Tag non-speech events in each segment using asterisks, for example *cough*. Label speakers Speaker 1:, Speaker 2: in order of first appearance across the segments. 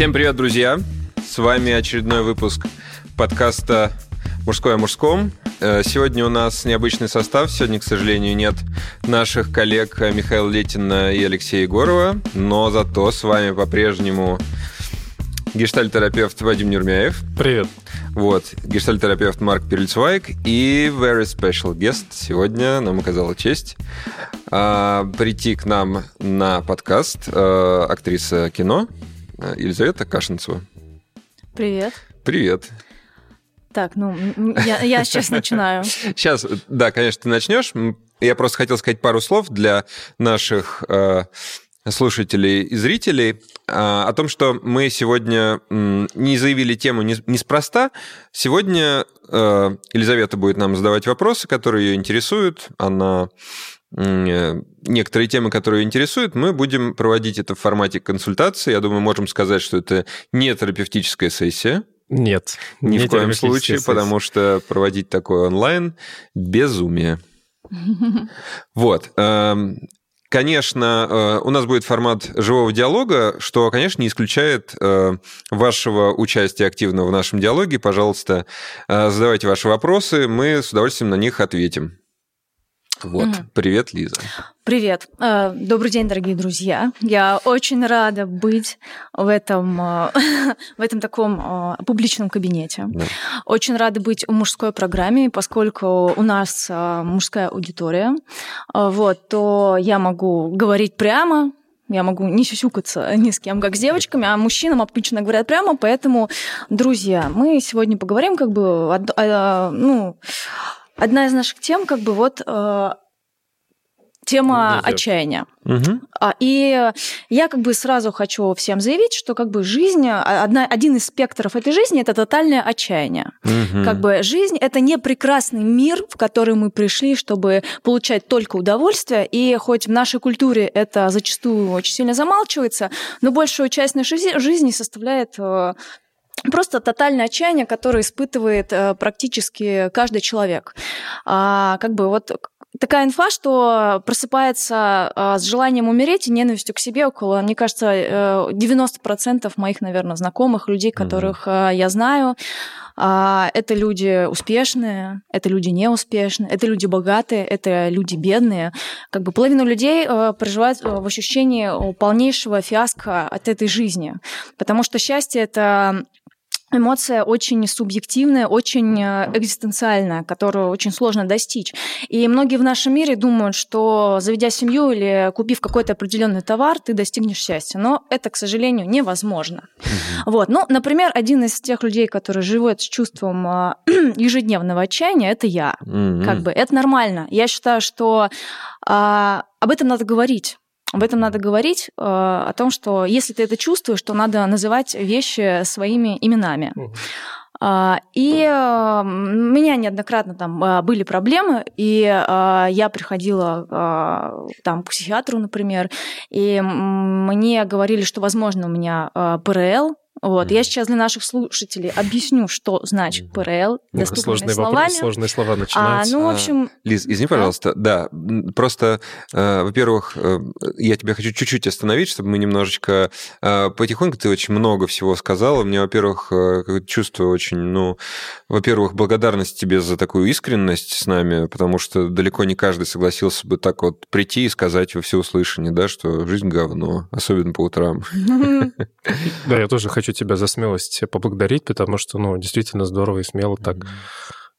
Speaker 1: Всем привет, друзья! С вами очередной выпуск подкаста «Мужское о мужском». Э, сегодня у нас необычный состав. Сегодня, к сожалению, нет наших коллег Михаила Летина и Алексея Егорова, но зато с вами по-прежнему гештальтерапевт Вадим Нюрмяев.
Speaker 2: Привет.
Speaker 1: Вот, гештальтерапевт Марк Перельцвайк и very special guest сегодня нам оказала честь а, прийти к нам на подкаст а, актриса кино Елизавета Кашинцева.
Speaker 3: Привет.
Speaker 1: Привет.
Speaker 3: Так, ну, я, я сейчас *laughs* начинаю.
Speaker 1: Сейчас, да, конечно, ты начнешь. Я просто хотел сказать пару слов для наших э, слушателей и зрителей э, о том, что мы сегодня э, не заявили тему неспроста. Сегодня э, Елизавета будет нам задавать вопросы, которые ее интересуют. Она э, некоторые темы, которые интересуют, мы будем проводить это в формате консультации. Я думаю, можем сказать, что это не терапевтическая сессия.
Speaker 2: Нет.
Speaker 1: Ни в коем случае, сессия. потому что проводить такое онлайн – безумие. *laughs* Вот. Эм, конечно, э, у нас будет формат живого диалога, что, конечно, не исключает э, вашего участия активного в нашем диалоге. Пожалуйста, э, задавайте ваши вопросы, мы с удовольствием на них ответим. Вот. Mm. Привет, Лиза.
Speaker 3: Привет. Э, добрый день, дорогие друзья. Я очень рада быть в этом, э, *laughs* в этом таком э, публичном кабинете. Да. Очень рада быть в мужской программе, поскольку у нас мужская аудитория. Вот, то я могу говорить прямо, я могу не сюсюкаться *laughs* ни с кем, как с девочками, а мужчинам обычно говорят прямо, поэтому, друзья, мы сегодня поговорим как бы, ну, одна из наших тем, как бы вот э, тема Идет. отчаяния. Угу. И я как бы сразу хочу всем заявить, что как бы жизнь, а, одна, один из спектров этой жизни – это тотальное отчаяние. Угу. Как бы жизнь – это не прекрасный мир, в который мы пришли, чтобы получать только удовольствие, и хоть в нашей культуре это зачастую очень сильно замалчивается, но большую часть нашей жизни составляет э, просто тотальное отчаяние, которое испытывает э, практически каждый человек. А, как бы вот такая инфа, что просыпается э, с желанием умереть и ненавистью к себе около, мне кажется, 90% э, моих, наверное, знакомых, людей, которых mm-hmm. я знаю. А, это люди успешные, это люди неуспешные, это люди богатые, это люди бедные. Как бы половина людей проживает в ощущении полнейшего фиаско от этой жизни. Потому что счастье – это эмоция очень субъективная, очень э, экзистенциальная, которую очень сложно достичь. И многие в нашем мире думают, что заведя семью или купив какой-то определенный товар, ты достигнешь счастья. Но это, к сожалению, невозможно. Вот. Ну, например, один из тех людей, которые живут с чувством э, *clears throat* ежедневного отчаяния, это я. Как бы это нормально. Я считаю, что а, об этом надо говорить. Об этом надо говорить, э, о том, что если ты это чувствуешь, то надо называть вещи своими именами. А, и у меня неоднократно там а, были проблемы, и я приходила там к психиатру, например, и мне говорили, что, возможно, у меня ПРЛ, вот, mm. я сейчас для наших слушателей объясню, что значит ПРЛ, ну доступными
Speaker 2: сложные
Speaker 3: словами.
Speaker 2: Вопросы, сложные слова начинаются.
Speaker 3: А, ну, в общем...
Speaker 1: Лиз, извини, пожалуйста, да, просто, э, во-первых, э, я тебя хочу чуть-чуть остановить, чтобы мы немножечко... Э, потихоньку ты очень много всего сказала. Мне, во-первых, э, чувствую очень, ну, во-первых, благодарность тебе за такую искренность с нами, потому что далеко не каждый согласился бы так вот прийти и сказать во всеуслышание, да, что жизнь говно, особенно по утрам. *laughs* *laughs*
Speaker 2: Да, я тоже хочу тебя за смелость поблагодарить, потому что, ну, действительно здорово и смело так.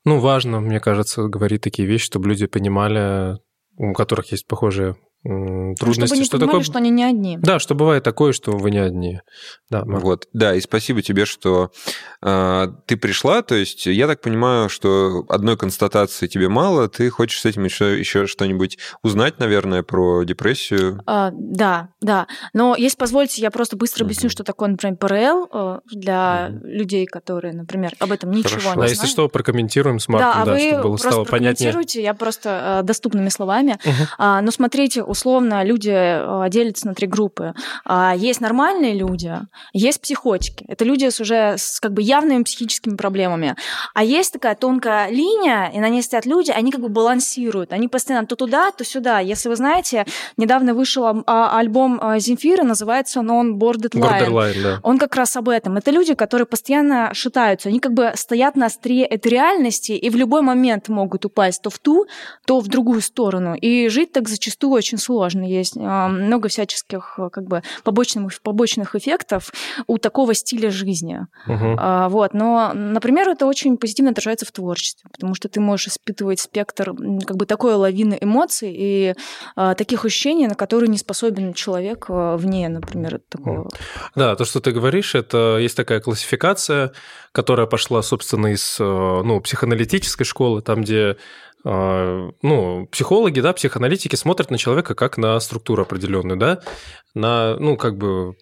Speaker 2: Ну, важно, мне кажется, говорить такие вещи, чтобы люди понимали, у которых есть похожие трудности. Чтобы
Speaker 3: не что понимали, такое... что они не одни.
Speaker 2: Да, что бывает такое, что вы не одни.
Speaker 1: Да, вот, да, и спасибо тебе, что э, ты пришла. То есть я так понимаю, что одной констатации тебе мало, ты хочешь с этим еще, еще что-нибудь узнать, наверное, про депрессию.
Speaker 3: А, да, да. Но если позволите, я просто быстро объясню, uh-huh. что такое, например, ПРЛ э, для uh-huh. людей, которые, например, об этом ничего Хорошо. не знают.
Speaker 2: А если что, прокомментируем с Марком,
Speaker 3: да,
Speaker 2: да,
Speaker 3: а вы
Speaker 2: чтобы было
Speaker 3: просто
Speaker 2: стало понятнее.
Speaker 3: я просто э, доступными словами. А, но смотрите, условно люди э, делятся на три группы. А, есть нормальные люди, есть психотики. Это люди с уже с как бы явными психическими проблемами. А есть такая тонкая линия, и на ней стоят люди, они как бы балансируют. Они постоянно то туда, то сюда. Если вы знаете, недавно вышел а, альбом Земфира, называется он On Borderline. Borderline да. Он как раз об этом. Это люди, которые постоянно шатаются. Они как бы стоят на острие этой реальности и в любой момент могут упасть то в ту, то в другую сторону. И жить так зачастую очень сложно. Есть а, много всяческих как бы побочных, побочных эффектов у такого стиля жизни. Угу. Вот. Но, например, это очень позитивно отражается в творчестве, потому что ты можешь испытывать спектр как бы такой лавины эмоций и а, таких ощущений, на которые не способен человек вне, например, такого.
Speaker 2: Да, то, что ты говоришь, это есть такая классификация, которая пошла, собственно, из ну, психоаналитической школы, там, где ну, психологи, да, психоаналитики смотрят на человека как на структуру определенную, да, на, ну, как бы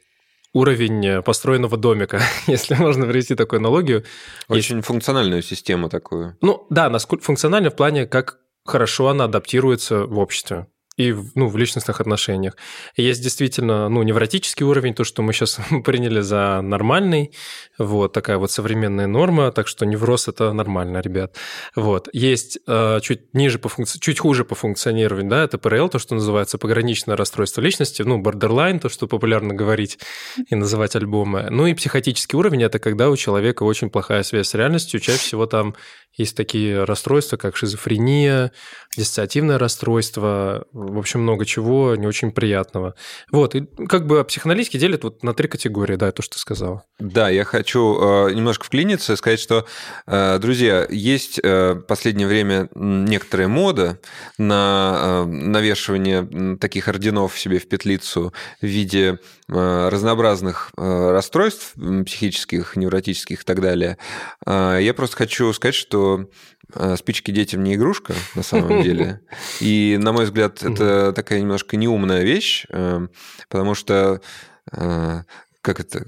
Speaker 2: уровень построенного домика, *laughs* если можно привести такую аналогию.
Speaker 1: Очень Есть... функциональную систему такую.
Speaker 2: Ну, да, насколько функционально в плане, как хорошо она адаптируется в обществе и ну, в личностных отношениях. есть действительно ну, невротический уровень, то, что мы сейчас *laughs* приняли за нормальный, вот такая вот современная норма, так что невроз – это нормально, ребят. Вот. Есть э, чуть ниже по функци... чуть хуже по функционированию, да, это ПРЛ, то, что называется пограничное расстройство личности, ну, borderline, то, что популярно говорить и называть альбомы. Ну и психотический уровень – это когда у человека очень плохая связь с реальностью, чаще всего там есть такие расстройства, как шизофрения, диссоциативное расстройство, в общем, много чего не очень приятного. Вот, и как бы психоаналитики делят вот на три категории, да, то, что ты сказал.
Speaker 1: Да, я хочу э, немножко вклиниться и сказать, что, э, друзья, есть э, в последнее время некоторая мода на навешивание таких орденов себе в петлицу в виде разнообразных расстройств психических, невротических и так далее. Я просто хочу сказать, что а, спички детям не игрушка, на самом *laughs* деле. И, на мой взгляд, это такая немножко неумная вещь, э, потому что э, как это,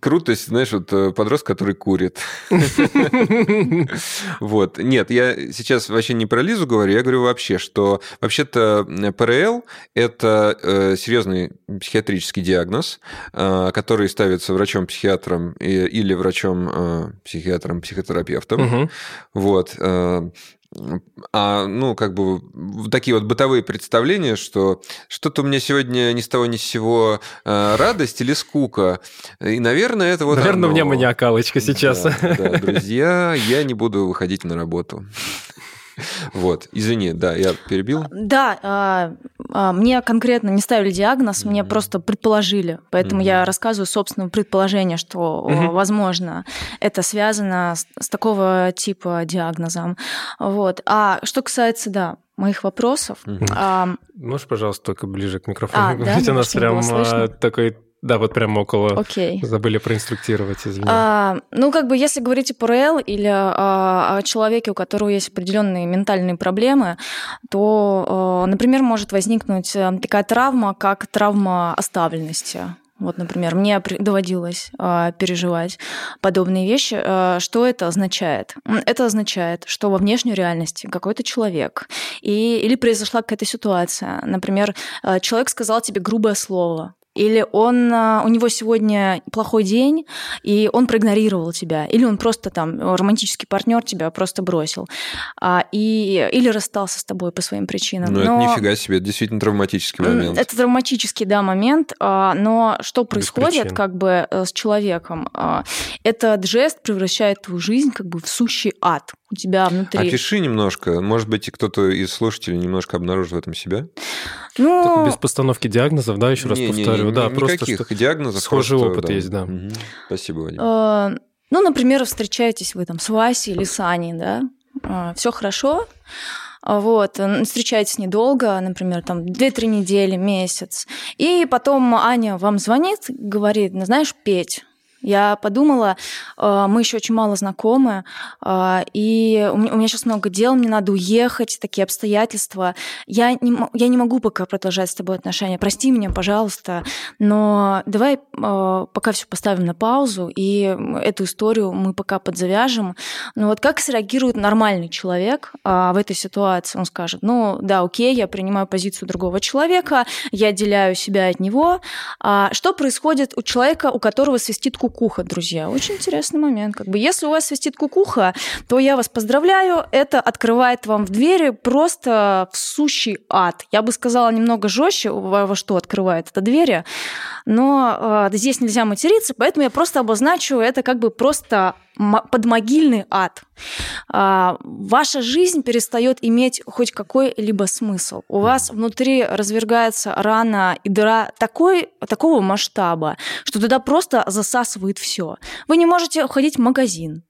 Speaker 1: Круто, знаешь, вот э, подросток, который курит. *laughs* Вот. Нет, я сейчас вообще не про Лизу говорю, я говорю вообще, что вообще-то ПРЛ – это э, серьезный психиатрический диагноз, э, который ставится врачом-психиатром или врачом-психиатром-психотерапевтом. Вот. А, ну, как бы такие вот бытовые представления, что что-то у меня сегодня ни с того ни с сего э, радость или скука. И, наверное, это вот
Speaker 2: Наверное, оно. у меня маниакалочка сейчас.
Speaker 1: Да, да, друзья, я не буду выходить на работу. *laughs* Вот, извини, да, я перебил.
Speaker 3: Да, а, а, мне конкретно не ставили диагноз, мне просто предположили, поэтому я рассказываю собственное предположение, что, возможно, это связано с такого типа диагнозом. Вот. А что касается, да, моих вопросов.
Speaker 2: А... Можешь, пожалуйста, только ближе к микрофону а? Да? У нас прям такой да, вот прямо около.
Speaker 3: Окей.
Speaker 2: Забыли проинструктировать, извини.
Speaker 3: А, ну, как бы, если говорить о ПРЛ или о, о человеке, у которого есть определенные ментальные проблемы, то, например, может возникнуть э, такая травма, как травма оставленности. Вот, например, мне доводилось э, переживать подобные вещи. Э, что это означает? Это означает, что во внешней реальности какой-то человек и, или произошла какая-то ситуация. Например, э, человек сказал тебе грубое слово, или он, а, у него сегодня плохой день, и он проигнорировал тебя, или он просто там, романтический партнер тебя просто бросил, а, и, или расстался с тобой по своим причинам.
Speaker 1: Ну, но... это нифига себе, это действительно травматический момент.
Speaker 3: Это травматический, да, момент, а, но что происходит как бы э, с человеком? Этот жест превращает твою жизнь как бы в сущий ад у тебя внутри.
Speaker 1: Опиши немножко, может быть, кто-то из слушателей немножко обнаружит в этом себя?
Speaker 2: Ну, без постановки диагнозов, да, еще раз не, повторю. Не, не, да,
Speaker 1: просто что
Speaker 2: диагнозов. Схожий просто, опыт да. есть, да.
Speaker 1: Угу. Спасибо, Вадим.
Speaker 3: А, ну, например, встречаетесь вы там с Васей или с Аней, да, а, все хорошо, вот, встречаетесь недолго, например, там 2-3 недели, месяц, и потом Аня вам звонит, говорит, ну, знаешь, Петь, Я подумала, э, мы еще очень мало знакомы, э, и у меня сейчас много дел, мне надо уехать, такие обстоятельства. Я не, я не могу пока продолжать с тобой отношения. Прости меня, пожалуйста, но давай э, пока все поставим на паузу, и эту историю мы пока подзавяжем. Но вот как среагирует нормальный человек в этой ситуации? Он скажет, ну да, окей, я принимаю позицию другого человека, я отделяю себя от него. А что происходит у человека, у которого свистит кукуха? Кукуха, друзья. Очень интересный момент. Как бы, если у вас свистит кукуха, то я вас поздравляю. Это открывает вам в двери просто в сущий ад. Я бы сказала немного жестче, во что открывает это двери. Но э, здесь нельзя материться, поэтому я просто обозначу это как бы просто подмогильный ад. А, ваша жизнь перестает иметь хоть какой-либо смысл. У вас внутри развергается рана и дыра такой, такого масштаба, что туда просто засасывает все. Вы не можете ходить в магазин,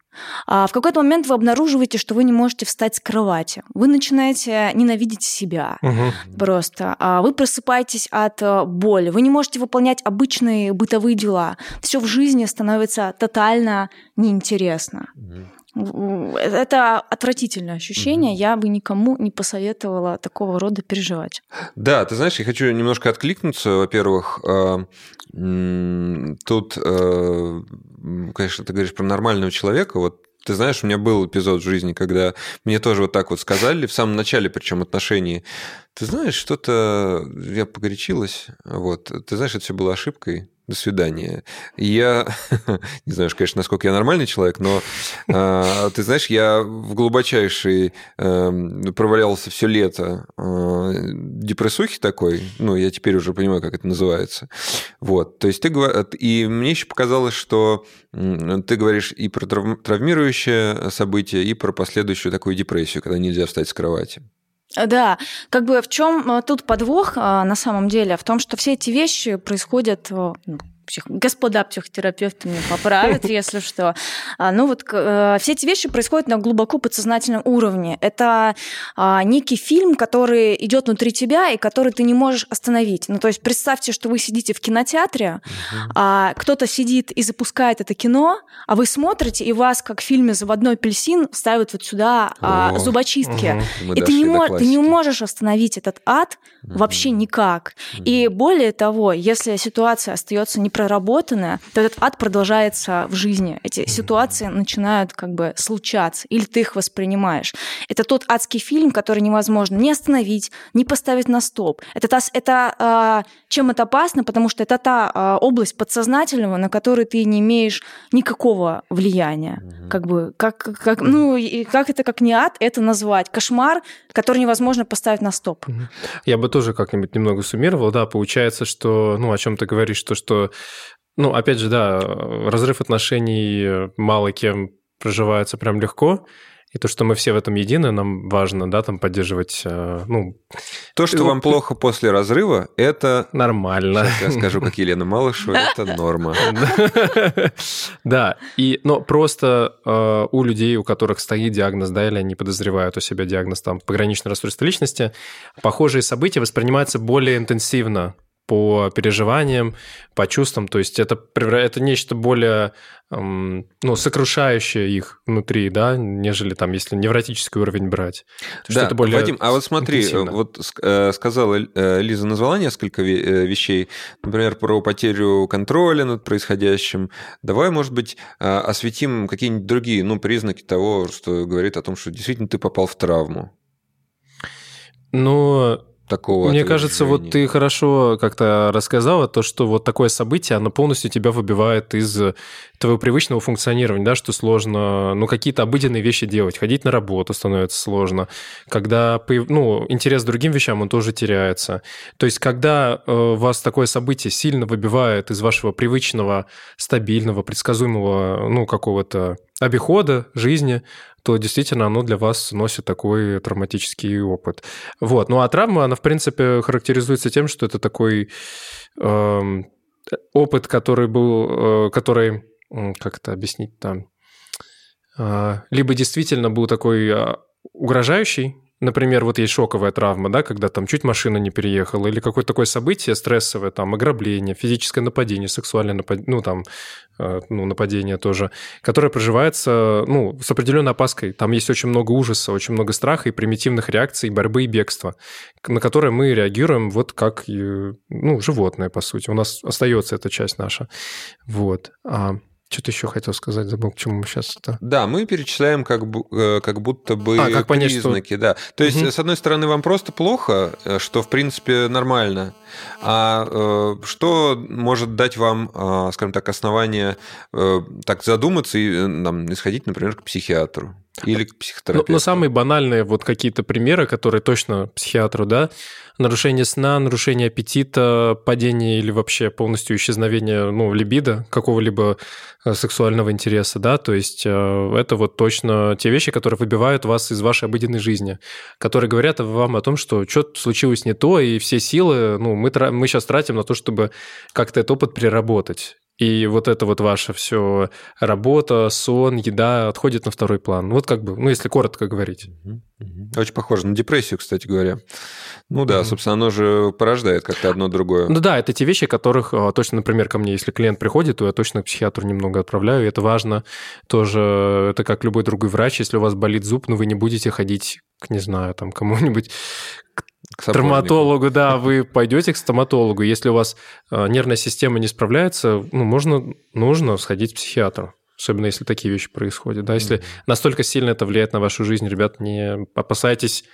Speaker 3: а в какой-то момент вы обнаруживаете, что вы не можете встать с кровати. Вы начинаете ненавидеть себя угу. просто. А вы просыпаетесь от э, боли. Вы не можете выполнять обычные бытовые дела. Все в жизни становится тотально неинтересно. Угу. Это отвратительное ощущение. Угу. Я бы никому не посоветовала такого рода переживать.
Speaker 1: Да, ты знаешь, я хочу немножко откликнуться. Во-первых, э, тут э, конечно, ты говоришь про нормального человека, вот ты знаешь, у меня был эпизод в жизни, когда мне тоже вот так вот сказали, в самом начале, причем отношений, ты знаешь, что-то я погорячилась, вот, ты знаешь, это все было ошибкой, до свидания. Я *laughs* не знаю, конечно, насколько я нормальный человек, но э, ты знаешь, я в глубочайший э, провалялся все лето э, депрессухи такой, ну, я теперь уже понимаю, как это называется. Вот, то есть ты и мне еще показалось, что ты говоришь и про травмирующее событие, и про последующую такую депрессию, когда нельзя встать с кровати.
Speaker 3: Да, как бы в чем э, тут подвох э, на самом деле? В том, что все эти вещи происходят э, псих... господа психотерапевты меня поправят, *laughs* если что. А, ну вот э, все эти вещи происходят на глубоко подсознательном уровне. Это а, некий фильм, который идет внутри тебя и который ты не можешь остановить. Ну то есть представьте, что вы сидите в кинотеатре, а кто-то сидит и запускает это кино, а вы смотрите, и вас, как в фильме «Заводной апельсин», ставят вот сюда О, зубочистки. И ты не, мож... ты не можешь остановить этот ад вообще никак. И более того, если ситуация остается не проработанное, то этот ад продолжается в жизни. Эти ситуации начинают как бы случаться, или ты их воспринимаешь. Это тот адский фильм, который невозможно не остановить, не поставить на стоп. Это, та, это а, чем это опасно, потому что это та а, область подсознательного, на которую ты не имеешь никакого влияния. Угу. Как бы, как, как, ну, и как это как не ад, это назвать? Кошмар, который невозможно поставить на стоп.
Speaker 2: Я бы тоже как-нибудь немного суммировал, да, получается, что, ну, о чем ты говоришь, то, что ну, опять же, да, разрыв отношений мало кем проживается прям легко. И то, что мы все в этом едины, нам важно, да, там поддерживать, э, ну...
Speaker 1: То, что вам плохо после разрыва, это...
Speaker 2: Нормально.
Speaker 1: Сейчас я скажу, как Елена Малышева, это норма. *laughs*
Speaker 2: Да, и, но просто э, у людей, у которых стоит диагноз, да, или они подозревают у себя диагноз там пограничное расстройство личности, похожие события воспринимаются более интенсивно по переживаниям, по чувствам. То есть это, это нечто более ну, сокрушающее их внутри, да, нежели там, если невротический уровень брать.
Speaker 1: То да, это более Вадим, а вот смотри, интенсивно. вот э, сказала э, Лиза, назвала несколько э, вещей, например, про потерю контроля над происходящим. Давай, может быть, осветим какие-нибудь другие, ну, признаки того, что говорит о том, что действительно ты попал в травму.
Speaker 2: Ну, такого. Мне кажется, вот ты хорошо как-то рассказала то, что вот такое событие, оно полностью тебя выбивает из твоего привычного функционирования, да, что сложно, ну, какие-то обыденные вещи делать, ходить на работу становится сложно, когда, ну, интерес к другим вещам, он тоже теряется. То есть, когда э, вас такое событие сильно выбивает из вашего привычного, стабильного, предсказуемого, ну, какого-то обихода жизни, то действительно оно для вас носит такой травматический опыт. Вот. Ну а травма, она, в принципе, характеризуется тем, что это такой э, опыт, который был, э, который, как это объяснить там, э, либо действительно был такой э, угрожающий, например, вот есть шоковая травма, да, когда там чуть машина не переехала, или какое-то такое событие стрессовое, там, ограбление, физическое нападение, сексуальное нападение, ну, там, э, ну, нападение тоже, которое проживается, ну, с определенной опаской. Там есть очень много ужаса, очень много страха и примитивных реакций, борьбы и бегства, на которые мы реагируем вот как, ну, животное, по сути. У нас остается эта часть наша. Вот. А что-то еще хотел сказать, забыл, к чему мы сейчас это.
Speaker 1: Да, мы перечисляем как, э, как будто бы а, как понять, признаки, что... да. То есть, угу. с одной стороны, вам просто плохо, э, что, в принципе, нормально. А э, что может дать вам, э, скажем так, основание так задуматься и там, исходить, например, к психиатру? Или к психотерапевту?
Speaker 2: Ну, ну, самые банальные вот какие-то примеры, которые точно психиатру, да, нарушение сна, нарушение аппетита, падение или вообще полностью исчезновение, ну, либидо, какого-либо э, сексуального интереса, да, то есть э, это вот точно те вещи, которые выбивают вас из вашей обыденной жизни, которые говорят вам о том, что что-то случилось не то, и все силы, ну, мы, мы сейчас тратим на то, чтобы как-то этот опыт переработать. И вот это вот ваша все работа, сон, еда отходит на второй план. Вот как бы, ну, если коротко говорить.
Speaker 1: Очень похоже на депрессию, кстати говоря. Ну да, собственно, оно же порождает как-то одно другое.
Speaker 2: Ну да, это те вещи, которых а, точно, например, ко мне, если клиент приходит, то я точно к психиатру немного отправляю, и это важно. Тоже это как любой другой врач, если у вас болит зуб, но ну, вы не будете ходить к, не знаю, там, кому-нибудь, к травматологу, да, вы пойдете к стоматологу. Если у вас а, нервная система не справляется, ну, можно, нужно сходить к психиатру. Особенно если такие вещи происходят. Да? Если mm-hmm. настолько сильно это влияет на вашу жизнь, ребят, не опасайтесь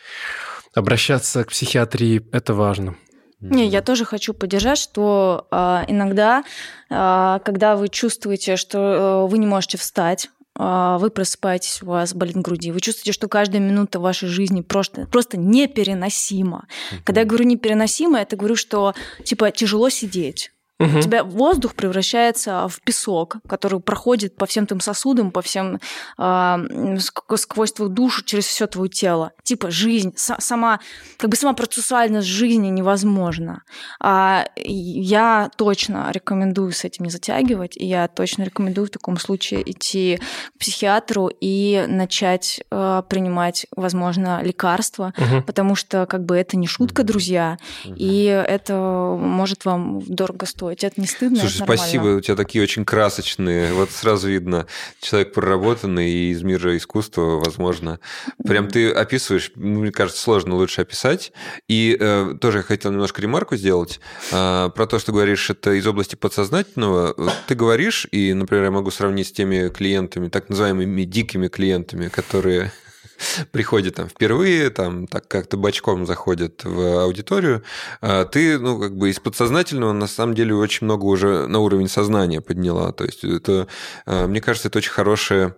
Speaker 2: обращаться к психиатрии. Это важно.
Speaker 3: Не, я тоже хочу поддержать, что э, иногда, э, когда вы чувствуете, что э, вы не можете встать, вы просыпаетесь, у вас болит груди, вы чувствуете, что каждая минута вашей жизни просто, просто непереносима. Когда я говорю непереносимо, это говорю, что типа тяжело сидеть. Угу. У тебя воздух превращается в песок, который проходит по всем твоим сосудам, по всем э, сквозь твою душу, через все твое тело. Типа жизнь, сама, как бы сама процессуальность жизни невозможна. А я точно рекомендую с этим не затягивать, и я точно рекомендую в таком случае идти к психиатру и начать э, принимать, возможно, лекарства, угу. потому что как бы это не шутка, друзья, угу. и это может вам дорого стоить чувствовать. Это не стыдно,
Speaker 1: Слушай,
Speaker 3: это
Speaker 1: спасибо, у тебя такие очень красочные. Вот сразу видно, человек проработанный и из мира искусства, возможно. Прям ты описываешь, мне кажется, сложно лучше описать. И э, тоже я хотел немножко ремарку сделать э, про то, что говоришь, это из области подсознательного. Ты говоришь, и, например, я могу сравнить с теми клиентами, так называемыми дикими клиентами, которые *laughs* приходит там впервые, там так как-то бочком заходит в аудиторию, а ты, ну, как бы из подсознательного на самом деле очень много уже на уровень сознания подняла. То есть это, а, мне кажется, это очень хорошая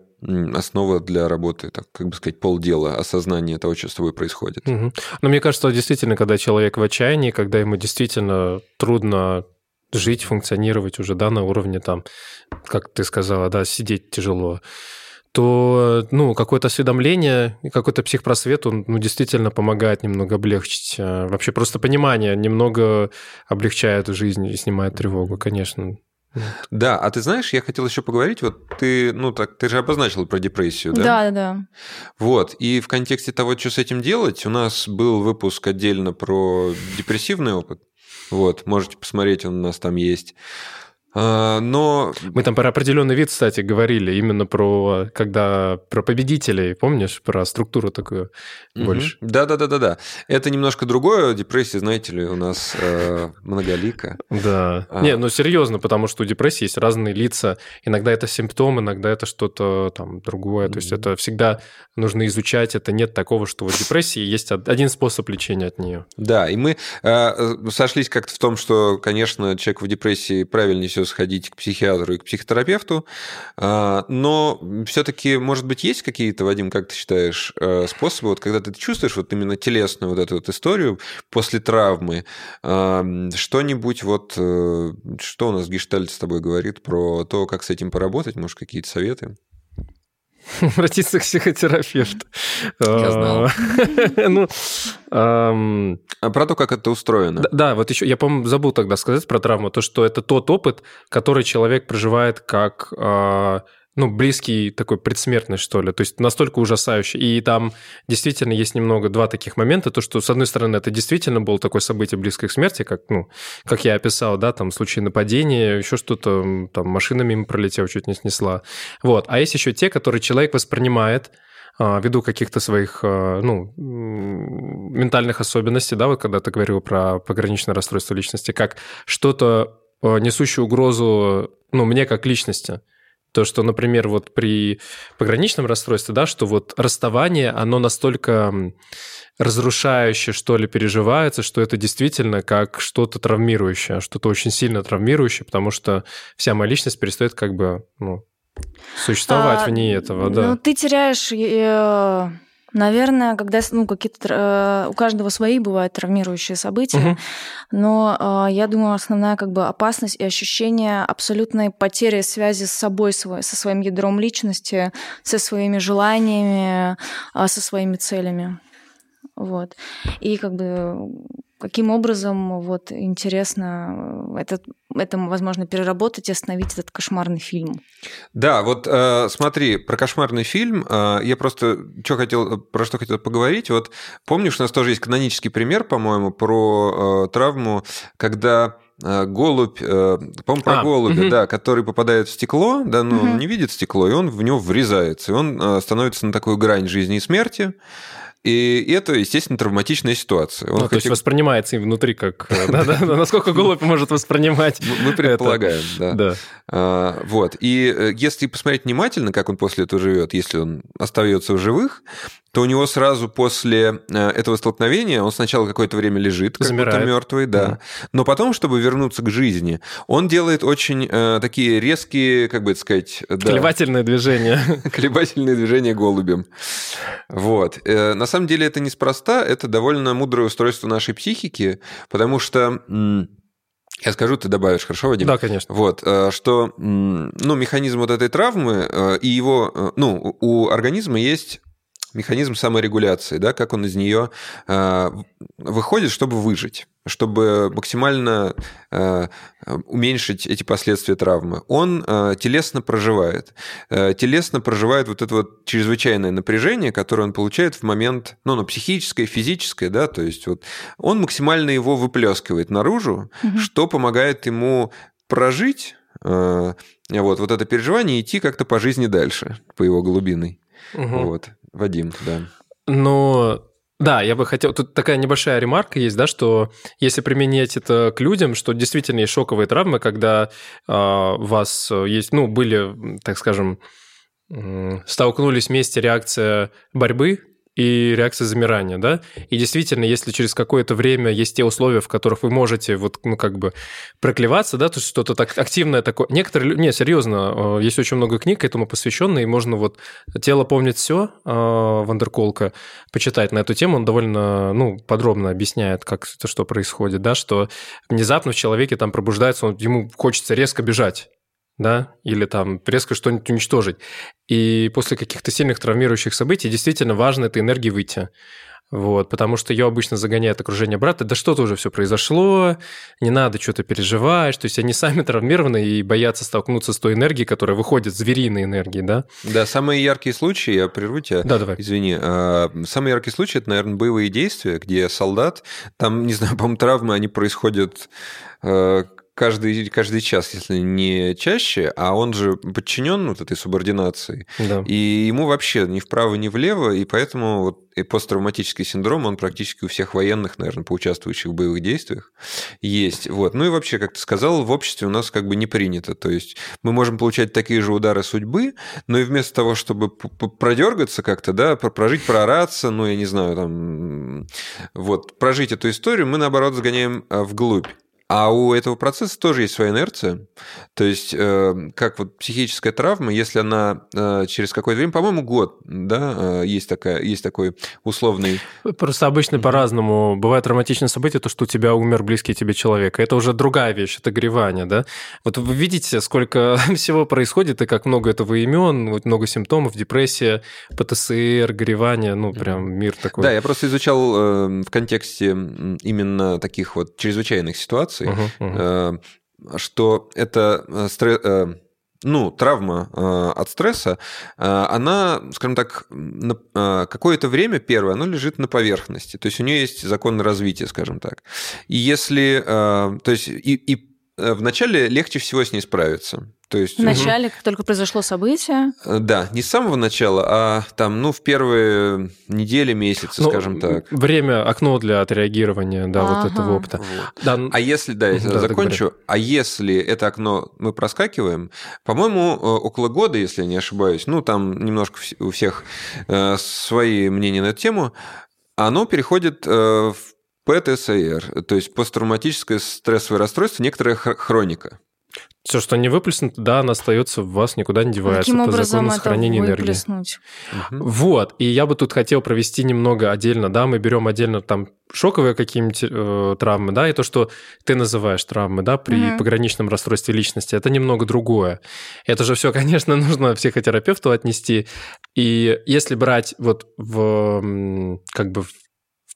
Speaker 1: основа для работы, так как бы сказать, полдела осознания того, что с тобой происходит.
Speaker 2: Угу. Но мне кажется, действительно, когда человек в отчаянии, когда ему действительно трудно жить, функционировать уже, да, на уровне там, как ты сказала, да, сидеть тяжело, то ну, какое-то осведомление, какой-то психпросвет, он ну, действительно помогает немного облегчить. Э, вообще просто понимание немного облегчает жизнь и снимает тревогу, конечно.
Speaker 1: Да, а ты знаешь, я хотел еще поговорить, вот ты, ну так, ты же обозначил про депрессию, да?
Speaker 3: Да, да.
Speaker 1: Вот, и в контексте того, что с этим делать, у нас был выпуск отдельно про депрессивный опыт. Вот, можете посмотреть, он у нас там есть. А, но...
Speaker 2: Мы там про определенный вид, кстати, говорили, именно про, когда, про победителей, помнишь, про структуру такую больше.
Speaker 1: Да-да-да-да-да. Это немножко другое. Депрессия, знаете ли, у нас э, многолика.
Speaker 2: Да. А... Не, ну серьезно, потому что у депрессии есть разные лица. Иногда это симптом, иногда это что-то там другое. То есть это всегда нужно изучать. Это нет такого, что у депрессии есть один способ лечения от нее.
Speaker 1: Да, и мы э, сошлись как-то в том, что, конечно, человек в депрессии правильнее все сходить к психиатру и к психотерапевту. А, но все-таки, может быть, есть какие-то, Вадим, как ты считаешь, э, способы, вот когда ты чувствуешь вот именно телесную вот эту вот историю после травмы, а, что-нибудь вот, э, что у нас Гештальт с тобой говорит про то, как с этим поработать, может, какие-то советы? *laughs*
Speaker 2: Обратиться к психотерапевту.
Speaker 3: Я знал. *laughs*
Speaker 1: Ну, а про то, как это устроено.
Speaker 2: Да, вот еще, я, по-моему, забыл тогда сказать про травму, то, что это тот опыт, который человек проживает как а, ну, близкий такой предсмертный, что ли. То есть настолько ужасающий. И там действительно есть немного два таких момента. То, что, с одной стороны, это действительно было такое событие близкое к смерти, как, ну, как я описал, да, там случай нападения, еще что-то, там машина мимо пролетела, чуть не снесла. Вот. А есть еще те, которые человек воспринимает а, ввиду каких-то своих а, ну, ментальных особенностей, да, вот когда ты говорил про пограничное расстройство личности, как что-то а, несущее угрозу, ну, мне как личности. То, что, например, вот при пограничном расстройстве, да, что вот расставание, оно настолько разрушающее, что ли, переживается, что это действительно как что-то травмирующее, что-то очень сильно травмирующее, потому что вся моя личность перестает как бы, ну, Существовать а, вне этого, да.
Speaker 3: Ну, ты теряешь, э, наверное, когда ну, какие-то э, у каждого свои бывают травмирующие события, угу. но э, я думаю, основная как бы опасность и ощущение абсолютной потери связи с собой, со своим ядром личности, со своими желаниями, со своими целями. Вот. И как бы каким образом, вот интересно, это, это возможно переработать и остановить этот кошмарный фильм.
Speaker 1: Да, вот э, смотри, про кошмарный фильм э, я просто что хотел, про что хотел поговорить. Вот помнишь, у нас тоже есть канонический пример, по-моему, про э, травму, когда э, голубь, э, по-моему, про а, голубя, угу. да, который попадает в стекло, да, но угу. он не видит стекло, и он в него врезается, и он э, становится на такую грань жизни и смерти. И это, естественно, травматичная ситуация.
Speaker 2: Он ну, хотел... То есть воспринимается им внутри как... *laughs* Насколько голубь может воспринимать
Speaker 1: Мы предполагаем, да. А, вот. И э, если посмотреть внимательно, как он после этого живет, если он остается в живых, то у него сразу после э, этого столкновения он сначала какое-то время лежит, как Замирает. будто мертвый, да. Mm. Но потом, чтобы вернуться к жизни, он делает очень э, такие резкие, как бы это сказать...
Speaker 2: Да, Колебательные движения. *laughs*
Speaker 1: Колебательные движения голубем. Вот. Э, на самом деле это неспроста, это довольно мудрое устройство нашей психики, потому что... Я скажу, ты добавишь, хорошо, Вадим?
Speaker 2: Да, конечно.
Speaker 1: Вот, э, что, ну, механизм вот этой травмы и его, ну, у организма есть механизм саморегуляции, да, как он из нее э, выходит, чтобы выжить, чтобы максимально э, уменьшить эти последствия травмы. Он э, телесно проживает. Э, телесно проживает вот это вот чрезвычайное напряжение, которое он получает в момент, ну, ну психическое, физическое, да, то есть вот он максимально его выплескивает наружу, угу. что помогает ему прожить э, вот, вот это переживание и идти как-то по жизни дальше, по его глубиной. Угу. Вот. Вадим, да.
Speaker 2: Но да, я бы хотел... Тут такая небольшая ремарка есть, да, что если применять это к людям, что действительно есть шоковые травмы, когда э, у вас есть, ну, были, так скажем, столкнулись вместе реакция борьбы и реакция замирания, да? И действительно, если через какое-то время есть те условия, в которых вы можете вот, ну, как бы проклеваться, да, то есть что-то так активное такое. Некоторые, не, серьезно, э, есть очень много книг этому посвященных, и можно вот «Тело помнит все» э, Вандерколка почитать на эту тему, он довольно, ну, подробно объясняет, как это что происходит, да, что внезапно в человеке там пробуждается, он, ему хочется резко бежать, да, или там резко что-нибудь уничтожить. И после каких-то сильных травмирующих событий действительно важно этой энергии выйти. Вот, потому что ее обычно загоняет окружение брата, да что-то уже все произошло, не надо что-то переживать, то есть они сами травмированы и боятся столкнуться с той энергией, которая выходит, звериной энергией, да?
Speaker 1: Да, самые яркие случаи, я прерву тебя,
Speaker 2: да, давай.
Speaker 1: извини, а, самые яркие случаи, это, наверное, боевые действия, где солдат, там, не знаю, *laughs* по-моему, травмы, они происходят э, каждый, каждый час, если не чаще, а он же подчинен вот этой субординации. Да. И ему вообще ни вправо, ни влево, и поэтому вот и посттравматический синдром, он практически у всех военных, наверное, поучаствующих в боевых действиях есть. Вот. Ну и вообще, как ты сказал, в обществе у нас как бы не принято. То есть мы можем получать такие же удары судьбы, но и вместо того, чтобы продергаться как-то, да, прожить, проораться, ну, я не знаю, там, вот, прожить эту историю, мы, наоборот, сгоняем а, вглубь. А у этого процесса тоже есть своя инерция. То есть, э, как вот психическая травма, если она э, через какое-то время, по-моему, год, да, э, есть, такая, есть такой условный...
Speaker 2: Просто обычно по-разному. Бывает травматичное событие, то, что у тебя умер близкий тебе человек. Это уже другая вещь, это горевание, да. Вот вы видите, сколько *laughs* всего происходит, и как много этого имен, вот много симптомов, депрессия, ПТСР, горевание, ну, прям мир такой.
Speaker 1: Да, я просто изучал в контексте именно таких вот чрезвычайных ситуаций, ситуации, uh-huh, uh-huh. что это э, ну, травма э, от стресса, э, она, скажем так, на, э, какое-то время первое, она лежит на поверхности. То есть у нее есть закон развития, скажем так. И если, э, то есть и, и Э, вначале легче всего с ней справиться. То есть,
Speaker 3: в начале, угу. как только произошло событие?
Speaker 1: Э, да, не с самого начала, а там, ну, в первые недели, месяцы, ну, скажем так.
Speaker 2: Время, окно для отреагирования, да, ага. вот этого опыта. Вот.
Speaker 1: Да. А если, да, я да, закончу, а если это окно мы проскакиваем, по-моему, э, около года, если я не ошибаюсь, ну, там немножко у всех свои мнения на эту тему, оно переходит в ПТСР, то есть посттравматическое стрессовое расстройство, некоторая хроника.
Speaker 2: Все, что не выплеснуто, да, она остается в вас, никуда не девается.
Speaker 3: Каким по образом закону сохранения это выплеснуть?
Speaker 2: энергии. Угу. Вот. И я бы тут хотел провести немного отдельно, да, мы берем отдельно там шоковые какие-нибудь э, травмы, да, и то, что ты называешь травмы, да, при угу. пограничном расстройстве личности, это немного другое. Это же все, *laughs* конечно, нужно психотерапевту отнести. И если брать вот в как бы в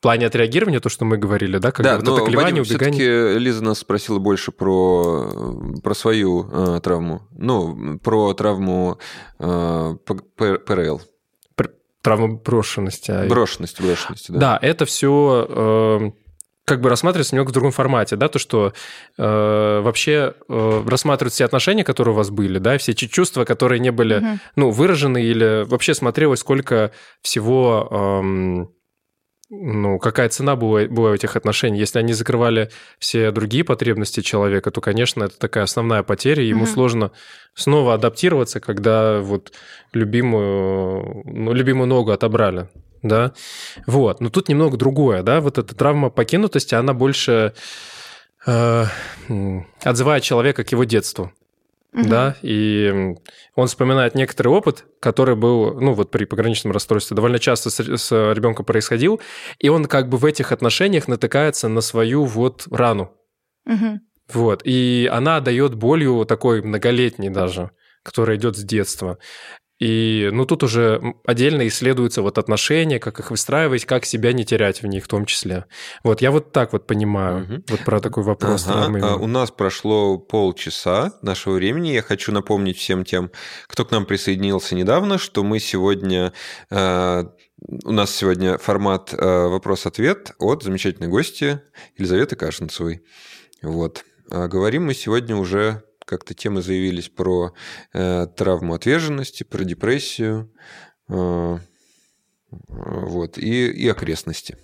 Speaker 2: плане отреагирования, то, что мы говорили, да,
Speaker 1: когда да, вот это колебание, Вадим, убегание. Лиза нас спросила больше про, про свою э, травму, ну, про травму э, ПРЛ.
Speaker 2: Травму брошенности. А
Speaker 1: брошенность, брошенности, да.
Speaker 2: Да, это все э, как бы рассматривается немного в другом формате, да, то, что э, вообще э, рассматривают все отношения, которые у вас были, да, все чувства, которые не были, угу. ну, выражены, или вообще смотрелось, сколько всего... Э, ну, какая цена была, была у этих отношений. Если они закрывали все другие потребности человека, то, конечно, это такая основная потеря. Ему угу. сложно снова адаптироваться, когда вот любимую, ну, любимую ногу отобрали. Да, вот. Но тут немного другое, да, вот эта травма покинутости, она больше э, отзывает человека к его детству. Угу. Да, и он вспоминает некоторый опыт, который был, ну, вот при пограничном расстройстве довольно часто с, с ребенком происходил, и он как бы в этих отношениях натыкается на свою вот рану. Угу. Вот, и она дает болью такой многолетней даже, которая идет с детства. И, ну, тут уже отдельно исследуются вот отношения, как их выстраивать, как себя не терять в них в том числе. Вот, я вот так вот понимаю, угу. вот про такой вопрос.
Speaker 1: Ага. А у нас прошло полчаса нашего времени. Я хочу напомнить всем тем, кто к нам присоединился недавно, что мы сегодня... Э, у нас сегодня формат э, вопрос-ответ от замечательной гости Елизаветы Кашинцевой. Вот. А говорим мы сегодня уже как-то темы заявились про э, травму отверженности, про депрессию, э, вот, и, и окрестности.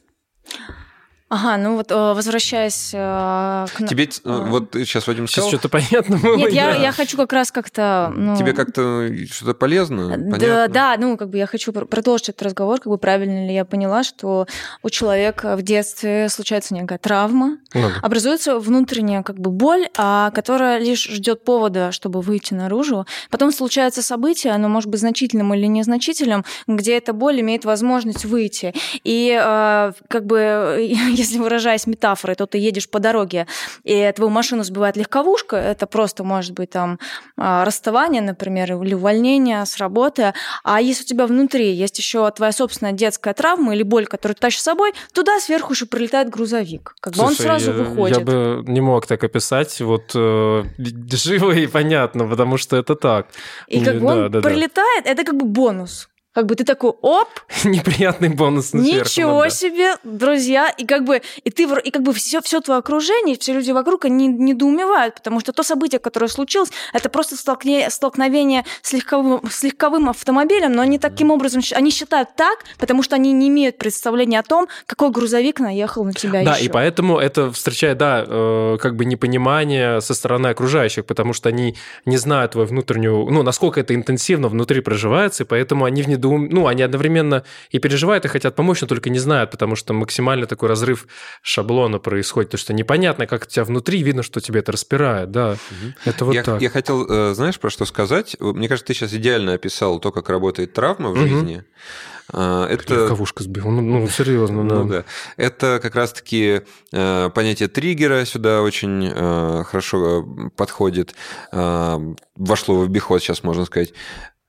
Speaker 3: Ага, ну вот э, возвращаясь э, к...
Speaker 1: Тебе э, вот сейчас Вадим
Speaker 2: сказал... Сейчас что-то понятно было.
Speaker 3: Нет, я, я хочу как раз как-то...
Speaker 1: Ну... Тебе как-то что-то полезно,
Speaker 3: понятно? Да, да, ну как бы я хочу продолжить этот разговор, как бы правильно ли я поняла, что у человека в детстве случается некая травма, ну, да. образуется внутренняя как бы боль, а, которая лишь ждет повода, чтобы выйти наружу. Потом случается событие, оно может быть значительным или незначительным, где эта боль имеет возможность выйти. И как бы *laughs* если выражаясь метафорой, то ты едешь по дороге, и твою машину сбивает легковушка, это просто может быть там а, расставание, например, или увольнение с работы. А если у тебя внутри есть еще твоя собственная детская травма или боль, которую ты тащишь с собой, туда сверху еще прилетает грузовик. Как бы Слушай, он сразу
Speaker 2: я,
Speaker 3: выходит.
Speaker 2: Я бы не мог так описать, вот э, живо и понятно, потому что это так.
Speaker 3: И как бы он да, прилетает, да. это как бы бонус. Как бы ты такой, оп! *laughs*
Speaker 2: Неприятный бонус на
Speaker 3: Ничего да. себе, друзья. И как бы, и ты, и как бы все, все твое окружение, все люди вокруг, они недоумевают, потому что то событие, которое случилось, это просто столкне, столкновение с легковым, с легковым автомобилем, но они таким образом, они считают так, потому что они не имеют представления о том, какой грузовик наехал на тебя
Speaker 2: Да,
Speaker 3: еще.
Speaker 2: и поэтому это встречает, да, э, как бы непонимание со стороны окружающих, потому что они не знают твою внутреннюю, ну, насколько это интенсивно внутри проживается, и поэтому они в недоумении недоум... ну, они одновременно и переживают, и хотят помочь, но только не знают, потому что максимально такой разрыв шаблона происходит, то что непонятно, как у тебя внутри, видно, что тебе это распирает, да, угу. это вот
Speaker 1: я,
Speaker 2: так.
Speaker 1: Я хотел, э, знаешь, про что сказать? Мне кажется, ты сейчас идеально описал то, как работает травма в угу. жизни.
Speaker 2: А, это... Легковушка сбила, ну, ну серьезно.
Speaker 1: Ну, да. Это как раз-таки э, понятие триггера сюда очень э, хорошо подходит, вошло в обиход, сейчас можно сказать.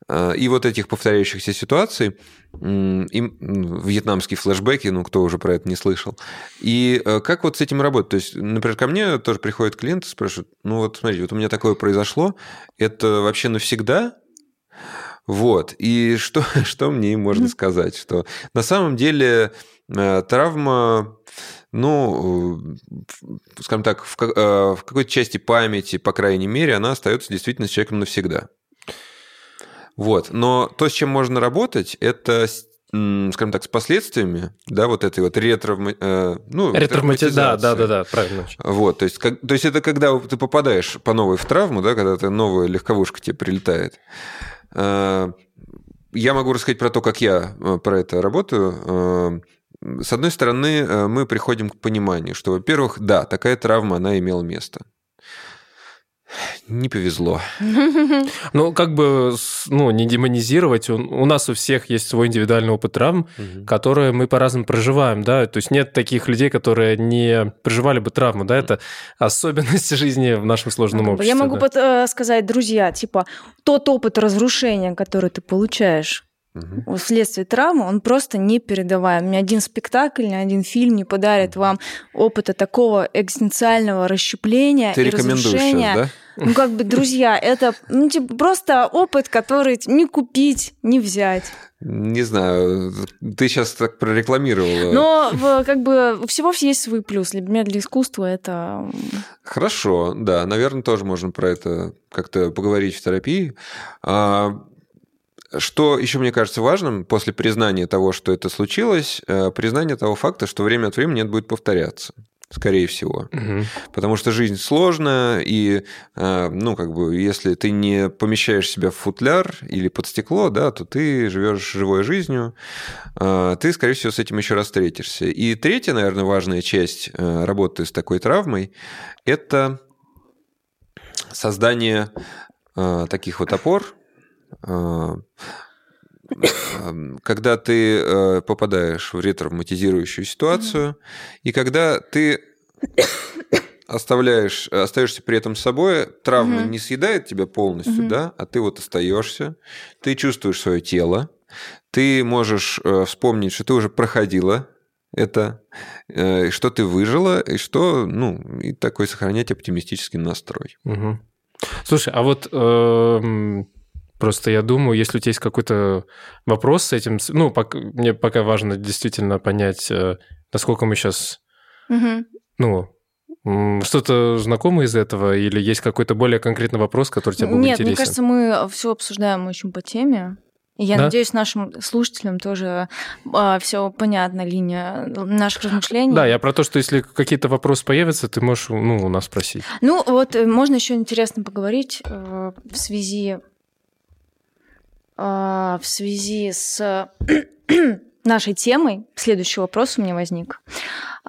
Speaker 1: И вот этих повторяющихся ситуаций, и вьетнамские флешбеки, ну, кто уже про это не слышал. И как вот с этим работать? То есть, например, ко мне тоже приходят клиенты, спрашивают, ну вот смотрите, вот у меня такое произошло, это вообще навсегда? Вот. И что, *laughs* что мне им можно сказать? Что на самом деле э, травма, ну, скажем так, в, э, в какой-то части памяти, по крайней мере, она остается действительно с человеком навсегда. Вот. Но то, с чем можно работать, это скажем так, с последствиями, да, вот этой вот ретравма...
Speaker 2: Э, ну, ретравматизации. Да, да, да, да, правильно.
Speaker 1: Вот, то есть, как, то есть это когда ты попадаешь по новой в травму, да, когда ты новая легковушка тебе прилетает. Э, я могу рассказать про то, как я э, про это работаю. Э, с одной стороны, мы приходим к пониманию, что, во-первых, да, такая травма, она имела место. Не повезло. *laughs*
Speaker 2: Ну, как бы, ну, не демонизировать. У нас у всех есть свой индивидуальный опыт травм, угу. которые мы по-разному проживаем, да. То есть нет таких людей, которые не проживали бы травму, да. Это особенность *laughs* жизни в нашем сложном обществе.
Speaker 3: Я могу да. Э, сказать, друзья, типа, тот опыт разрушения, который ты получаешь угу. вследствие травмы, он просто не передаваем. Ни один спектакль, ни один фильм не подарит вам опыта такого экзистенциального расщепления
Speaker 1: Ты
Speaker 3: и разрушения.
Speaker 1: Сейчас, да?
Speaker 3: Ну, как бы, друзья, это ну, типа, просто опыт, который не купить, не взять.
Speaker 1: Не знаю, ты сейчас так прорекламировала.
Speaker 3: Но как бы у всего есть свой плюс. Для меня для искусства это...
Speaker 1: Хорошо, да, наверное, тоже можно про это как-то поговорить в терапии. Что еще мне кажется важным после признания того, что это случилось, э, признание того факта, что время от времени это будет повторяться скорее всего. Угу. Потому что жизнь сложная, и, э, ну, как бы, если ты не помещаешь себя в футляр или под стекло, да, то ты живешь живой жизнью, э, ты, скорее всего, с этим еще раз встретишься. И третья, наверное, важная часть работы с такой травмой – это создание таких вот опор, когда ты э, попадаешь в ретравматизирующую ситуацию, и когда ты оставляешь, остаешься при этом с собой, травма не съедает тебя полностью, да, а ты вот остаешься, ты чувствуешь свое тело, ты можешь э, вспомнить, что ты уже проходила это, э, что ты выжила, и что, ну, и такой сохранять оптимистический настрой.
Speaker 2: Угу. Слушай, а вот э, Просто я думаю, если у тебя есть какой-то вопрос с этим, ну, пока, мне пока важно действительно понять, э, насколько мы сейчас, угу. ну, что-то знакомо из этого, или есть какой-то более конкретный вопрос, который тебе был
Speaker 3: Нет,
Speaker 2: интересен?
Speaker 3: мне кажется, мы все обсуждаем очень по теме. И я да? надеюсь, нашим слушателям тоже а, все понятно, линия наших размышлений.
Speaker 2: Да, я про то, что если какие-то вопросы появятся, ты можешь ну, у нас спросить.
Speaker 3: Ну, вот э, можно еще интересно поговорить э, в связи в связи с *clears throat* нашей темой, следующий вопрос у меня возник.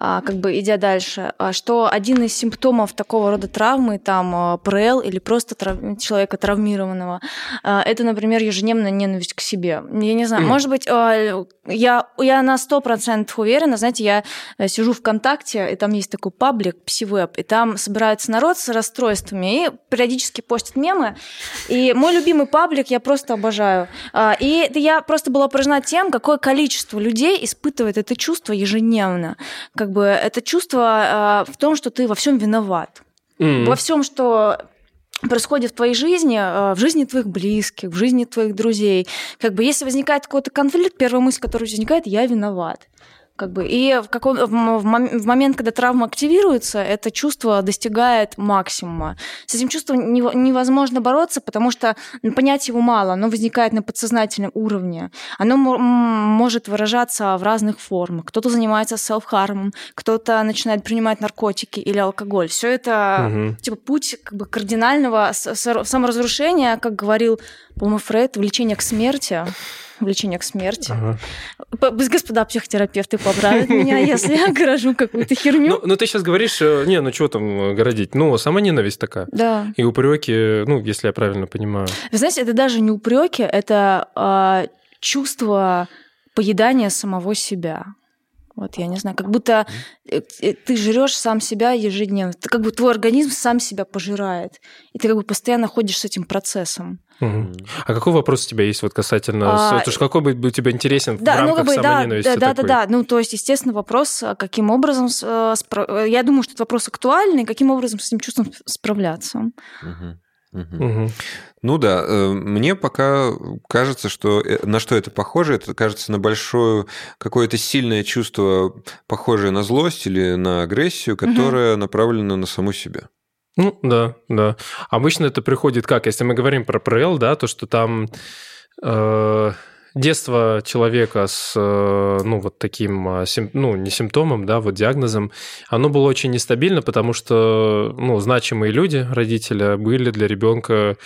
Speaker 3: А, как бы идя дальше, а что один из симптомов такого рода травмы, там а, ПРЛ или просто трав... человека травмированного, это, например, ежедневная ненависть к себе. Я не знаю, mm. может быть, я, я на сто процентов уверена, знаете, я э, сижу ВКонтакте, и там есть такой паблик, псивеб, и там собирается народ с расстройствами, и периодически постят мемы, и мой любимый паблик я просто обожаю. И я просто была поражена тем, какое количество людей испытывает это чувство ежедневно. Как как бы это чувство э, в том, что ты во всем виноват. Mm-hmm. Во всем, что происходит в твоей жизни, э, в жизни твоих близких, в жизни твоих друзей. Как бы если возникает какой-то конфликт, первая мысль, которая возникает, я виноват. Как бы, и в, каком, в, в момент, когда травма активируется, это чувство достигает максимума. С этим чувством невозможно бороться, потому что понять его мало, оно возникает на подсознательном уровне. Оно может выражаться в разных формах. Кто-то занимается селф-хармом, кто-то начинает принимать наркотики или алкоголь. Все это угу. типа путь как бы кардинального саморазрушения, как говорил, по-моему, Фрейд, влечение к смерти влечение к смерти. Ага. Господа психотерапевты поправят меня, если я горожу какую-то херню.
Speaker 2: Ну, ну, ты сейчас говоришь, э, не, ну что там э, городить? Ну, сама ненависть такая.
Speaker 3: Да.
Speaker 2: И упреки, ну, если я правильно понимаю.
Speaker 3: Вы знаете, это даже не упреки, это э, чувство поедания самого себя. Вот я не знаю, как будто э, э, ты жрешь сам себя ежедневно. Ты, как бы твой организм сам себя пожирает. И ты как бы постоянно ходишь с этим процессом.
Speaker 2: Угу. А какой вопрос у тебя есть вот касательно... А, то есть какой бы у тебя интересен
Speaker 3: да,
Speaker 2: в рамках
Speaker 3: ну, как бы, да,
Speaker 2: да,
Speaker 3: да, да, да. Ну, то есть, естественно, вопрос, а каким образом... Я думаю, что этот вопрос актуальный, каким образом с этим чувством справляться.
Speaker 1: Угу. Угу. Угу. Ну да, э, мне пока кажется, что э, на что это похоже, это кажется на большое какое-то сильное чувство, похожее на злость или на агрессию, которое угу. направлено на саму себя.
Speaker 2: Ну да, да. Обычно это приходит как, если мы говорим про ПРЛ, да, то что там э, детство человека с, э, ну, вот таким, а, ну, не симптомом, да, вот диагнозом, оно было очень нестабильно, потому что, ну, значимые люди, родители, были для ребенка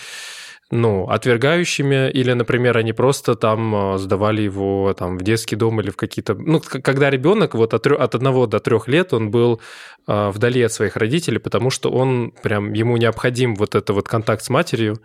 Speaker 2: ну, отвергающими, или, например, они просто там а, сдавали его там в детский дом или в какие-то... Ну, когда ребенок вот от, от одного до трех лет, он был э, вдали от своих родителей, потому что он прям, ему необходим вот это вот контакт с матерью,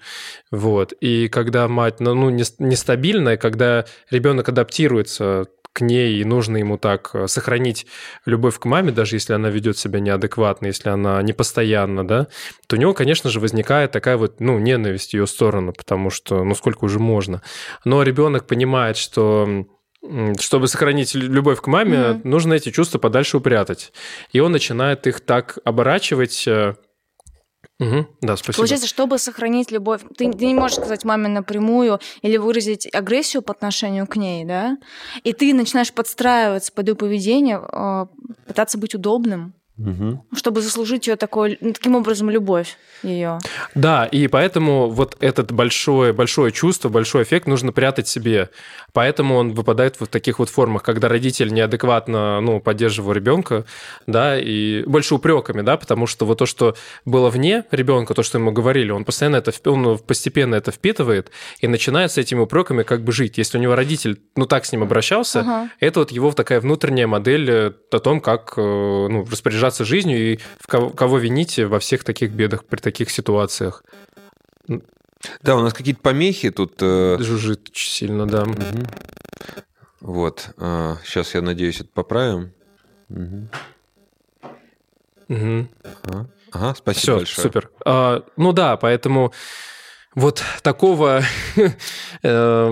Speaker 2: вот. И когда мать, ну, ну нестабильная, когда ребенок адаптируется к ней, и нужно ему так э, сохранить любовь к маме, даже если она ведет себя неадекватно, если она непостоянна, да, то у него, конечно же, возникает такая вот, ну, ненависть в ее сторону, потому что, ну, сколько уже можно. Но ребенок понимает, что чтобы сохранить любовь к маме, mm-hmm. нужно эти чувства подальше упрятать. И он начинает их так оборачивать э, Угу, да, спасибо.
Speaker 3: Получается, чтобы сохранить любовь, ты, ты не можешь сказать маме напрямую или выразить агрессию по отношению к ней, да? И ты начинаешь подстраиваться под ее поведение, а, пытаться быть удобным угу. чтобы заслужить ее такой, ну, таким образом любовь ее.
Speaker 2: Да, и поэтому вот этот большое, большое чувство, большой эффект нужно прятать себе. Поэтому он выпадает в таких вот формах, когда родитель неадекватно ну, поддерживал ребенка, да, и больше упреками, да, потому что вот то, что было вне ребенка, то, что ему говорили, он постоянно это, он постепенно это впитывает и начинает с этими упреками как бы жить. Если у него родитель, ну, так с ним обращался, ага. это вот его такая внутренняя модель э, о том, как э, ну, распоряжаться распоряжаться жизнью и в кого, кого вините во всех таких бедах при таких ситуациях.
Speaker 1: Да, у нас какие-то помехи тут. Э...
Speaker 2: Жужжит очень сильно, да.
Speaker 1: Угу. Вот. Сейчас, я надеюсь, это поправим. Угу.
Speaker 2: Угу.
Speaker 1: Ага. ага, спасибо
Speaker 2: Все,
Speaker 1: большое.
Speaker 2: Супер. А, ну да, поэтому вот такого *laughs* э,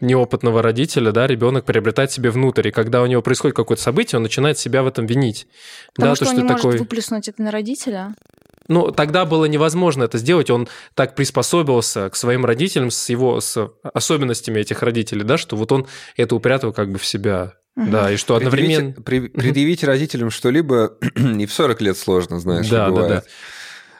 Speaker 2: неопытного родителя, да, ребенок приобретает себе внутрь, и когда у него происходит какое-то событие, он начинает себя в этом винить.
Speaker 3: Потому
Speaker 2: да,
Speaker 3: что
Speaker 2: то,
Speaker 3: он
Speaker 2: что
Speaker 3: не
Speaker 2: такой...
Speaker 3: может выплеснуть это на родителя.
Speaker 2: Ну, тогда было невозможно это сделать. Он так приспособился к своим родителям с его с особенностями этих родителей, да, что вот он это упрятал как бы в себя. Угу. Да, и что одновременно...
Speaker 1: Предъявить, предъявить родителям что-либо *clears throat* и в 40 лет сложно, знаешь,
Speaker 2: да, бывает. Да, да.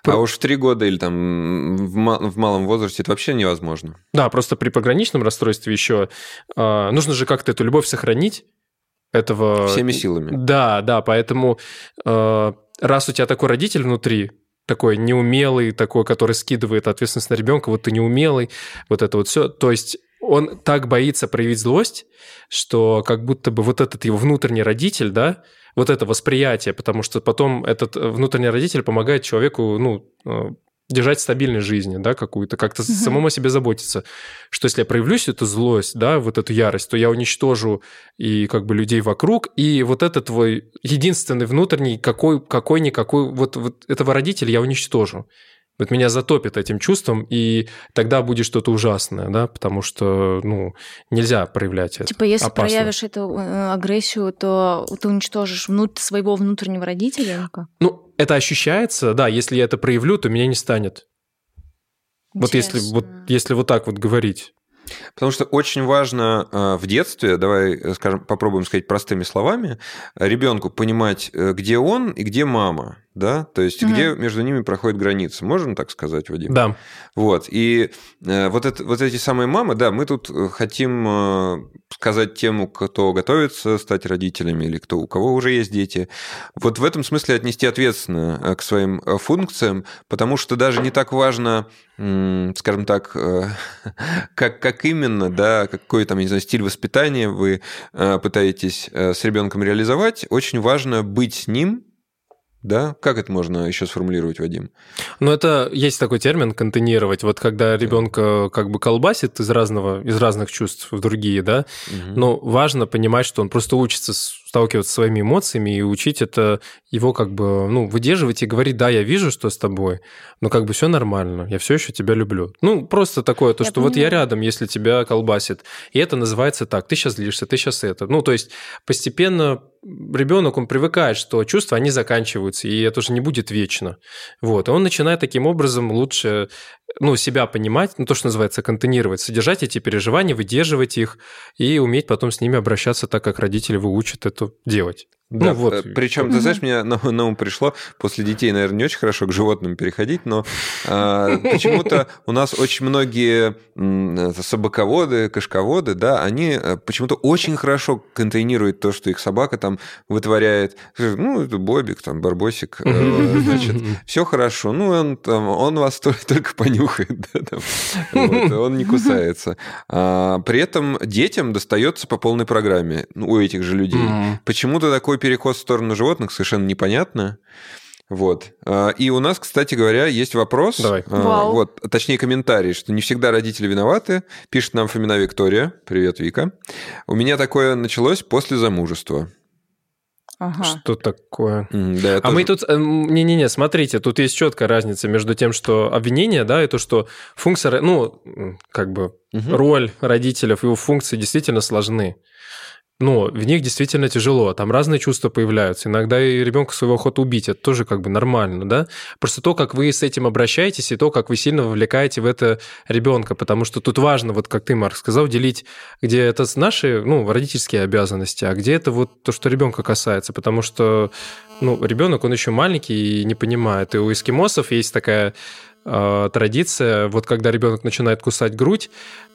Speaker 1: А уж в три года или там в, в малом возрасте это вообще невозможно.
Speaker 2: Да, просто при пограничном расстройстве еще э, нужно же как-то эту любовь сохранить этого...
Speaker 1: Всеми силами.
Speaker 2: Да, да, поэтому э, раз у тебя такой родитель внутри, такой неумелый, такой, который скидывает ответственность на ребенка, вот ты неумелый, вот это вот все. То есть он так боится проявить злость, что как будто бы вот этот его внутренний родитель, да, вот это восприятие, потому что потом этот э, внутренний родитель помогает человеку, ну, э, держать стабильность жизни, да, какую-то, как-то угу. самому о себе заботиться, что если я проявлюсь эту злость, да, вот эту ярость, то я уничтожу и как бы людей вокруг, и вот это твой единственный внутренний какой, какой-никакой, вот, вот этого родителя я уничтожу вот меня затопит этим чувством, и тогда будет что-то ужасное, да, потому что, ну, нельзя проявлять это.
Speaker 3: Типа, если Опасно. проявишь эту э, агрессию, то ты уничтожишь внут- своего внутреннего родителя?
Speaker 2: Ну, это ощущается, да, если я это проявлю, то меня не станет. Интересно. Вот если, вот если вот так вот говорить.
Speaker 1: Потому что очень важно э, в детстве, давай э, скажем, попробуем сказать простыми словами, ребенку понимать, где он и где мама да, то есть угу. где между ними проходит граница, можно так сказать, Вадим?
Speaker 2: Да.
Speaker 1: Вот, и э, вот, это, вот эти самые мамы, да, мы тут э, хотим э, сказать тем, кто готовится стать родителями или кто, у кого уже есть дети, вот в этом смысле отнести ответственно э, к своим э, функциям, потому что даже не так важно, э, скажем так, э, *laughs* как, как именно, да, какой там, не знаю, стиль воспитания вы э, пытаетесь э, с ребенком реализовать, очень важно быть с ним, да? Как это можно еще сформулировать, Вадим?
Speaker 2: Ну, это есть такой термин контейнировать. Вот когда ребенка как бы колбасит из разного, из разных чувств в другие, да, угу. но важно понимать, что он просто учится сталкиваться с своими эмоциями и учить это его как бы, ну, выдерживать и говорить, да, я вижу, что с тобой, но как бы все нормально, я все еще тебя люблю. Ну, просто такое, то, я что понимаю. вот я рядом, если тебя колбасит. И это называется так, ты сейчас злишься, ты сейчас это. Ну, то есть постепенно ребенок, он привыкает, что чувства, они заканчиваются, и это уже не будет вечно. Вот. И он начинает таким образом лучше ну, себя понимать, ну, то, что называется, контейнировать, содержать эти переживания, выдерживать их и уметь потом с ними обращаться так, как родители выучат это делать.
Speaker 1: Да, ну, вот. Э, Причем, ты знаешь, мне на, на ум пришло, после детей, наверное, не очень хорошо к животным переходить, но э, почему-то у нас очень многие собаководы, кошководы, да, они э, почему-то очень хорошо контейнируют то, что их собака там вытворяет. Ну, это Бобик, там, Барбосик, э, значит, все хорошо. Ну, он, там, он вас *laughs* только, только понюхает, да, там, вот, он не кусается. А, при этом детям достается по полной программе ну, у этих же людей. Почему-то такой какой переход в сторону животных, совершенно непонятно. Вот. А, и у нас, кстати говоря, есть вопрос.
Speaker 2: Давай.
Speaker 3: А, Вау.
Speaker 1: Вот, точнее, комментарий, что не всегда родители виноваты. Пишет нам Фомина Виктория. Привет, Вика. У меня такое началось после замужества.
Speaker 2: Ага. Что такое?
Speaker 1: Да,
Speaker 2: а тоже... мы тут... Э, не-не-не, смотрите, тут есть четкая разница между тем, что обвинение, да, и то, что функция, ну, как бы угу. роль родителей, его функции действительно сложны но в них действительно тяжело, там разные чувства появляются. Иногда и ребенка своего охота убить, это тоже как бы нормально, да? Просто то, как вы с этим обращаетесь, и то, как вы сильно вовлекаете в это ребенка, потому что тут важно, вот как ты, Марк, сказал, делить, где это наши, ну, родительские обязанности, а где это вот то, что ребенка касается, потому что, ну, ребенок, он еще маленький и не понимает. И у эскимосов есть такая традиция, вот когда ребенок начинает кусать грудь,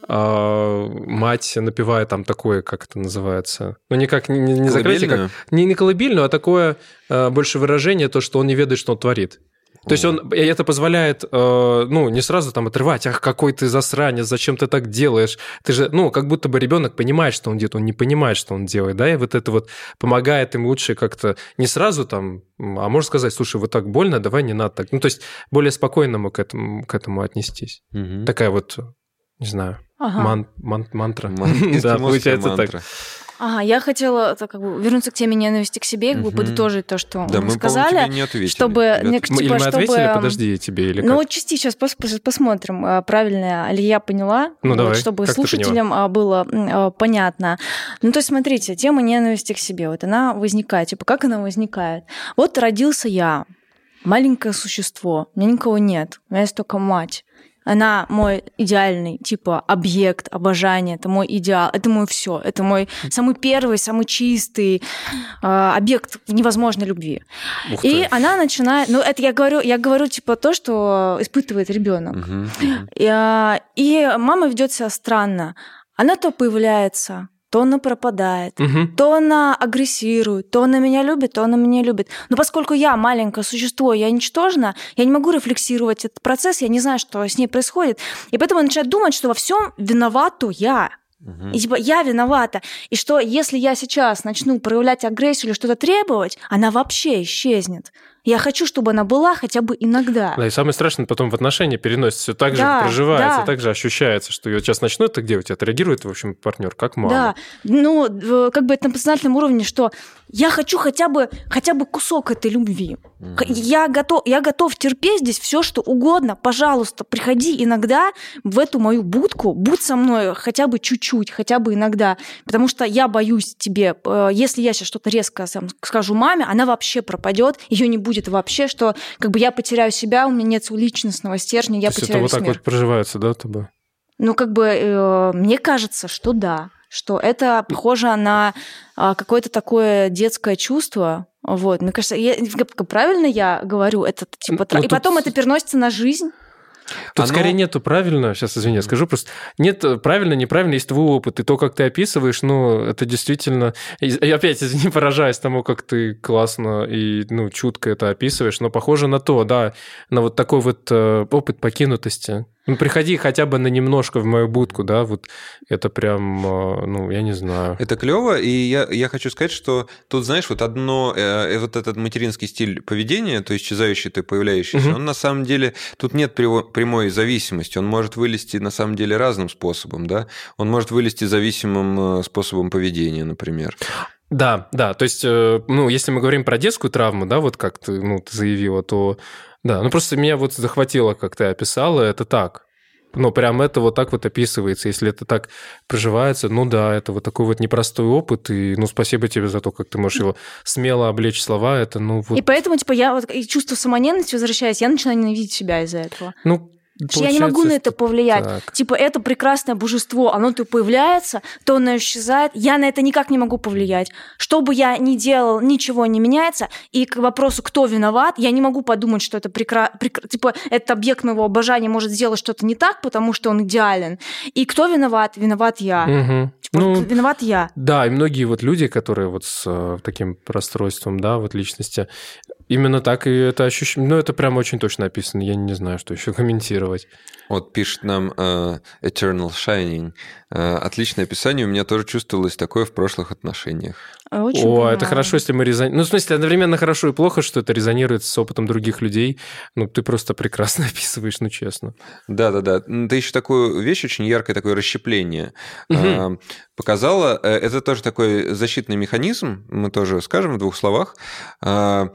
Speaker 2: а, мать напевает там такое, как это называется, ну никак не, не закрытие, как не, не колыбельную, а такое а, больше выражение, то, что он не ведает, что он творит. То есть он, это позволяет, э, ну, не сразу там отрывать, ах, какой ты засранец, зачем ты так делаешь? Ты же, ну, как будто бы ребенок понимает, что он делает, он не понимает, что он делает, да, и вот это вот помогает им лучше как-то не сразу там, а можно сказать, слушай, вот так больно, давай не надо так. Ну, то есть более спокойно к этому, к этому отнестись. Угу. Такая вот, не знаю, Ага. Ман, ман, мантра.
Speaker 1: Ман, *laughs* да, получается мантра. так.
Speaker 3: Ага, я хотела так, как бы, вернуться к теме ненависти к себе, как бы подытожить то, что да, мы, сказали.
Speaker 1: Не ответили,
Speaker 3: чтобы, не, типа,
Speaker 2: или мы чтобы, ответили, подожди, тебе или
Speaker 3: Ну, части сейчас пос, посмотрим, а, правильно ли я поняла,
Speaker 2: ну, вот, давай.
Speaker 3: чтобы как слушателям а, было понятно. Ну, то есть, смотрите, тема ненависти к себе, вот она возникает. Типа, как она возникает? Вот родился я, маленькое существо, у меня никого нет, у меня есть только мать. Она мой идеальный, типа, объект обожания, это мой идеал, это мой все, это мой самый первый, самый чистый э, объект невозможной любви. И она начинает, ну это я говорю, я говорю типа то, что испытывает ребенок. Угу, И, э, и мама ведет себя странно. Она то появляется, то она пропадает, угу. то она агрессирует, то она меня любит, то она меня любит. Но поскольку я маленькое существо, я ничтожна, я не могу рефлексировать этот процесс, я не знаю, что с ней происходит. И поэтому я начинаю думать, что во всем виновату я. Угу. И типа я виновата. И что если я сейчас начну проявлять агрессию или что-то требовать, она вообще исчезнет. Я хочу, чтобы она была хотя бы иногда.
Speaker 2: Да, и самое страшное, потом в отношения переносится, все так да, же проживается, да. так же ощущается, что я сейчас начну так делать, отреагирует, в общем, партнер как мама.
Speaker 3: Да, ну, как бы это на подсознательном уровне, что я хочу хотя бы, хотя бы кусок этой любви. Mm-hmm. Я, готов, я готов терпеть здесь все, что угодно. Пожалуйста, приходи иногда в эту мою будку, будь со мной хотя бы чуть-чуть, хотя бы иногда. Потому что я боюсь тебе, э, если я сейчас что-то резко скажу маме, она вообще пропадет, ее не будет будет вообще, что как бы я потеряю себя, у меня нет личностного стержня, я То потеряю
Speaker 2: это вот так мир. вот проживается, да, тобой?
Speaker 3: Ну, как бы э, мне кажется, что да, что это похоже на э, какое-то такое детское чувство. Вот, мне кажется, я, правильно я говорю, это типа, ну, и потом это переносится на жизнь.
Speaker 2: Тут Оно... скорее нету правильно, сейчас извини, я скажу просто, нет правильно, неправильно, есть твой опыт, и то, как ты описываешь, ну, это действительно, я опять, извини, *laughs* поражаюсь тому, как ты классно и, ну, чутко это описываешь, но похоже на то, да, на вот такой вот э, опыт покинутости, ну, приходи хотя бы на немножко в мою будку, да, вот это прям, э, ну, я не знаю.
Speaker 1: Это клево, и я, я хочу сказать, что тут, знаешь, вот одно, э, вот этот материнский стиль поведения, то исчезающий, то появляющийся, угу. он на самом деле, тут нет прямой зависимости, он может вылезти на самом деле разным способом, да, он может вылезти зависимым э, способом поведения, например.
Speaker 2: Да, да, то есть, э, ну, если мы говорим про детскую травму, да, вот как ты, ну, ты заявила, то, да, ну, просто меня вот захватило, как ты описала, это так. Ну, прям это вот так вот описывается. Если это так проживается, ну да, это вот такой вот непростой опыт, и ну спасибо тебе за то, как ты можешь его смело облечь слова, это ну вот...
Speaker 3: И поэтому, типа, я вот и чувство самоненности возвращаясь, я начинаю ненавидеть себя из-за этого.
Speaker 2: Ну,
Speaker 3: я не могу на это повлиять. Так. Типа, это прекрасное божество, оно то появляется, то оно исчезает. Я на это никак не могу повлиять. Что бы я ни делал, ничего не меняется. И к вопросу, кто виноват, я не могу подумать, что это прекра... Прекра... типа, этот объект моего обожания может сделать что-то не так, потому что он идеален. И кто виноват? Виноват я.
Speaker 2: Угу.
Speaker 3: Типа, ну, виноват я.
Speaker 2: Да, и многие вот люди, которые вот с э, таким расстройством, да, вот личности, Именно так и это ощущение. Ну, это прям очень точно описано. Я не знаю, что еще комментировать.
Speaker 1: Вот пишет нам uh, Eternal Shining. Uh, отличное описание. У меня тоже чувствовалось такое в прошлых отношениях.
Speaker 3: Очень
Speaker 2: О, понимаю. это хорошо, если мы резонируем. Ну, в смысле, одновременно хорошо и плохо, что это резонирует с опытом других людей. Ну, ты просто прекрасно *laughs* описываешь, ну, честно.
Speaker 1: Да-да-да. Ты еще такую вещь очень яркое такое расщепление угу. uh, показала. Э, это тоже такой защитный механизм, мы тоже скажем в двух словах а,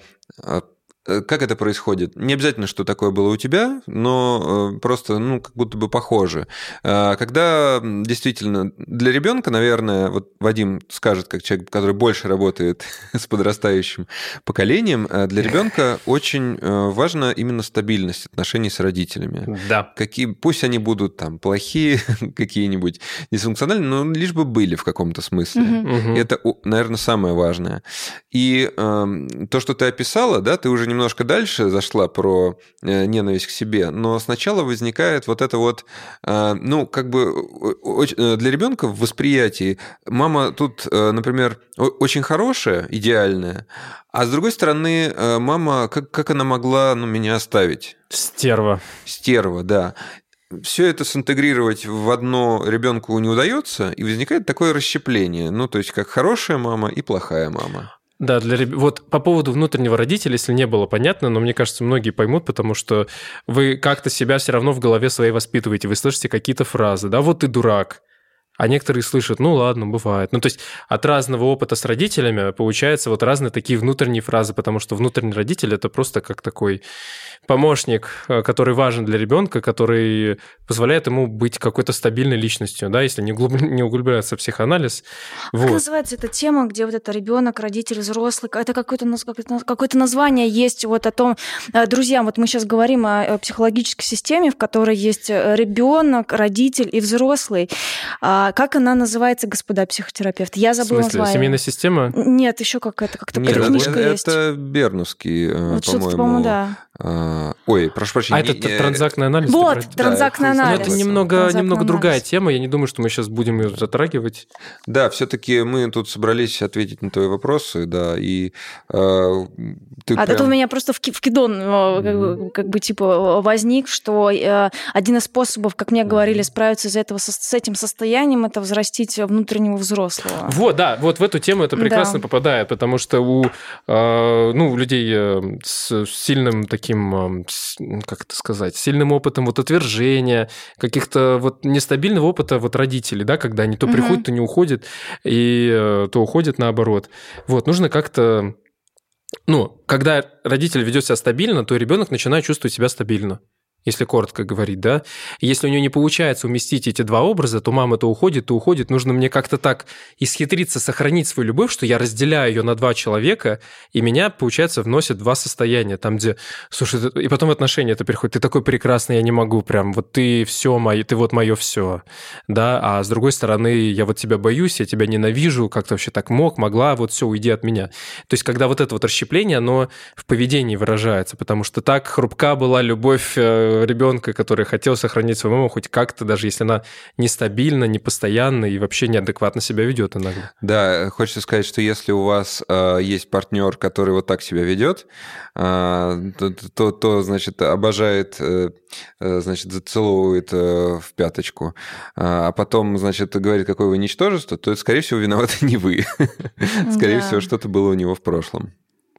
Speaker 1: как это происходит? Не обязательно, что такое было у тебя, но э, просто, ну, как будто бы похоже. А, когда действительно для ребенка, наверное, вот Вадим скажет, как человек, который больше работает *laughs* с подрастающим поколением, э, для ребенка очень важна именно стабильность отношений с родителями.
Speaker 2: Да.
Speaker 1: Какие, пусть они будут там плохие, *laughs* какие-нибудь дисфункциональные, но лишь бы были в каком-то смысле. Угу. Это, наверное, самое важное. И э, то, что ты описала, да, ты уже немножко дальше зашла про э, ненависть к себе, но сначала возникает вот это вот, э, ну, как бы э, для ребенка в восприятии мама тут, например, очень хорошая, идеальная, а с другой стороны, мама, как, как она могла ну, меня оставить?
Speaker 2: Стерва.
Speaker 1: Стерва, да все это синтегрировать в одно ребенку не удается, и возникает такое расщепление. Ну, то есть, как хорошая мама и плохая мама.
Speaker 2: Да, для вот по поводу внутреннего родителя, если не было понятно, но мне кажется, многие поймут, потому что вы как-то себя все равно в голове своей воспитываете, вы слышите какие-то фразы, да, вот ты дурак, а некоторые слышат, ну ладно, бывает. Ну то есть от разного опыта с родителями получается вот разные такие внутренние фразы, потому что внутренний родитель это просто как такой помощник, э, который важен для ребенка, который позволяет ему быть какой-то стабильной личностью, да, если не, углуб... не углубляться в психоанализ.
Speaker 3: Как вот. называется эта тема, где вот это ребенок, родитель, взрослый, это какое-то какое название есть вот о том, э, друзья, вот мы сейчас говорим о психологической системе, в которой есть э, ребенок, родитель и взрослый. А как она называется, господа психотерапевты? Я забыла
Speaker 2: В смысле, название. семейная система?
Speaker 3: Нет, еще какая-то как-то книжка
Speaker 1: это,
Speaker 3: есть.
Speaker 1: Это Бернусский, э, вот по-моему. по-моему, да. А, ой, прошу прощения.
Speaker 2: А это не... транзактный анализ?
Speaker 3: Вот, транзактный да, анализ.
Speaker 2: это немного, немного другая тема. Я не думаю, что мы сейчас будем ее затрагивать.
Speaker 1: Да, все-таки мы тут собрались ответить на твои вопросы, да, и э,
Speaker 3: ты А прям... это у меня просто в кидон mm-hmm. как, бы, как бы типа возник, что э, один из способов, как мне говорили, справиться из этого, с этим состоянием это взрастить внутреннего взрослого.
Speaker 2: Вот, да, вот в эту тему это прекрасно да. попадает, потому что у, э, ну, у людей э, с сильным таким, э, как это сказать, сильным опытом вот отвержения, каких-то вот нестабильного опыта вот родителей, да, когда они то угу. приходят, то не уходят, и то уходят наоборот. Вот, нужно как-то ну, когда родитель ведет себя стабильно, то ребенок начинает чувствовать себя стабильно если коротко говорить, да. Если у нее не получается уместить эти два образа, то мама то уходит, то уходит. Нужно мне как-то так исхитриться, сохранить свою любовь, что я разделяю ее на два человека, и меня, получается, вносят два состояния, там, где, слушай, и потом отношения это переходит, ты такой прекрасный, я не могу прям, вот ты все мое, ты вот мое все, да, а с другой стороны, я вот тебя боюсь, я тебя ненавижу, как ты вообще так мог, могла, вот все, уйди от меня. То есть, когда вот это вот расщепление, оно в поведении выражается, потому что так хрупка была любовь э, ребенка, который хотел сохранить свою маму хоть как-то, даже если она нестабильна, непостоянна и вообще неадекватно себя ведет иногда.
Speaker 1: Да, хочется сказать, что если у вас э, есть партнер, который вот так себя ведет, э, то, то, то, значит, обожает, э, э значит, зацеловывает э, в пяточку, а потом, значит, говорит, какое вы ничтожество, то, скорее всего, виноваты *laughs* не вы. Скорее всего, что-то было у него в прошлом.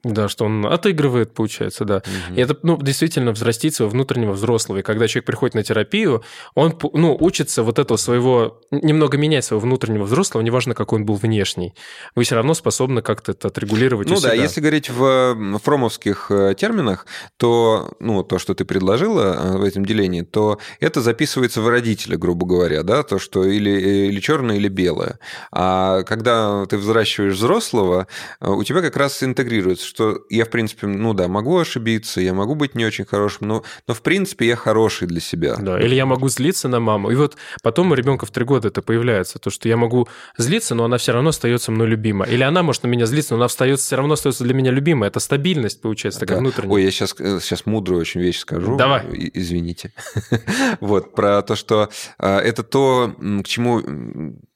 Speaker 2: Да, что он отыгрывает, получается, да. Угу. И это, ну, действительно взрастить своего внутреннего взрослого. И когда человек приходит на терапию, он, ну, учится вот этого своего, немного менять своего внутреннего взрослого, неважно, какой он был внешний. Вы все равно способны как-то это отрегулировать
Speaker 1: Ну да, если говорить в фромовских э, терминах, то, ну, то, что ты предложила э, в этом делении, то это записывается в родителя, грубо говоря, да, то, что или, э, или черное, или белое. А когда ты взращиваешь взрослого, у тебя как раз интегрируется что я, в принципе, ну да, могу ошибиться, я могу быть не очень хорошим, но, но в принципе я хороший для себя.
Speaker 2: Да, или я могу злиться на маму. И вот потом у ребенка в три года это появляется, то, что я могу злиться, но она все равно остается мной любима. Или она может на меня злиться, но она остается, все равно остается для меня любимой. Это стабильность, получается, такая да. внутренняя.
Speaker 1: Ой, я сейчас, сейчас мудрую очень вещь скажу.
Speaker 2: Давай.
Speaker 1: Извините. *laughs* Вот, про то, что а, это то, к чему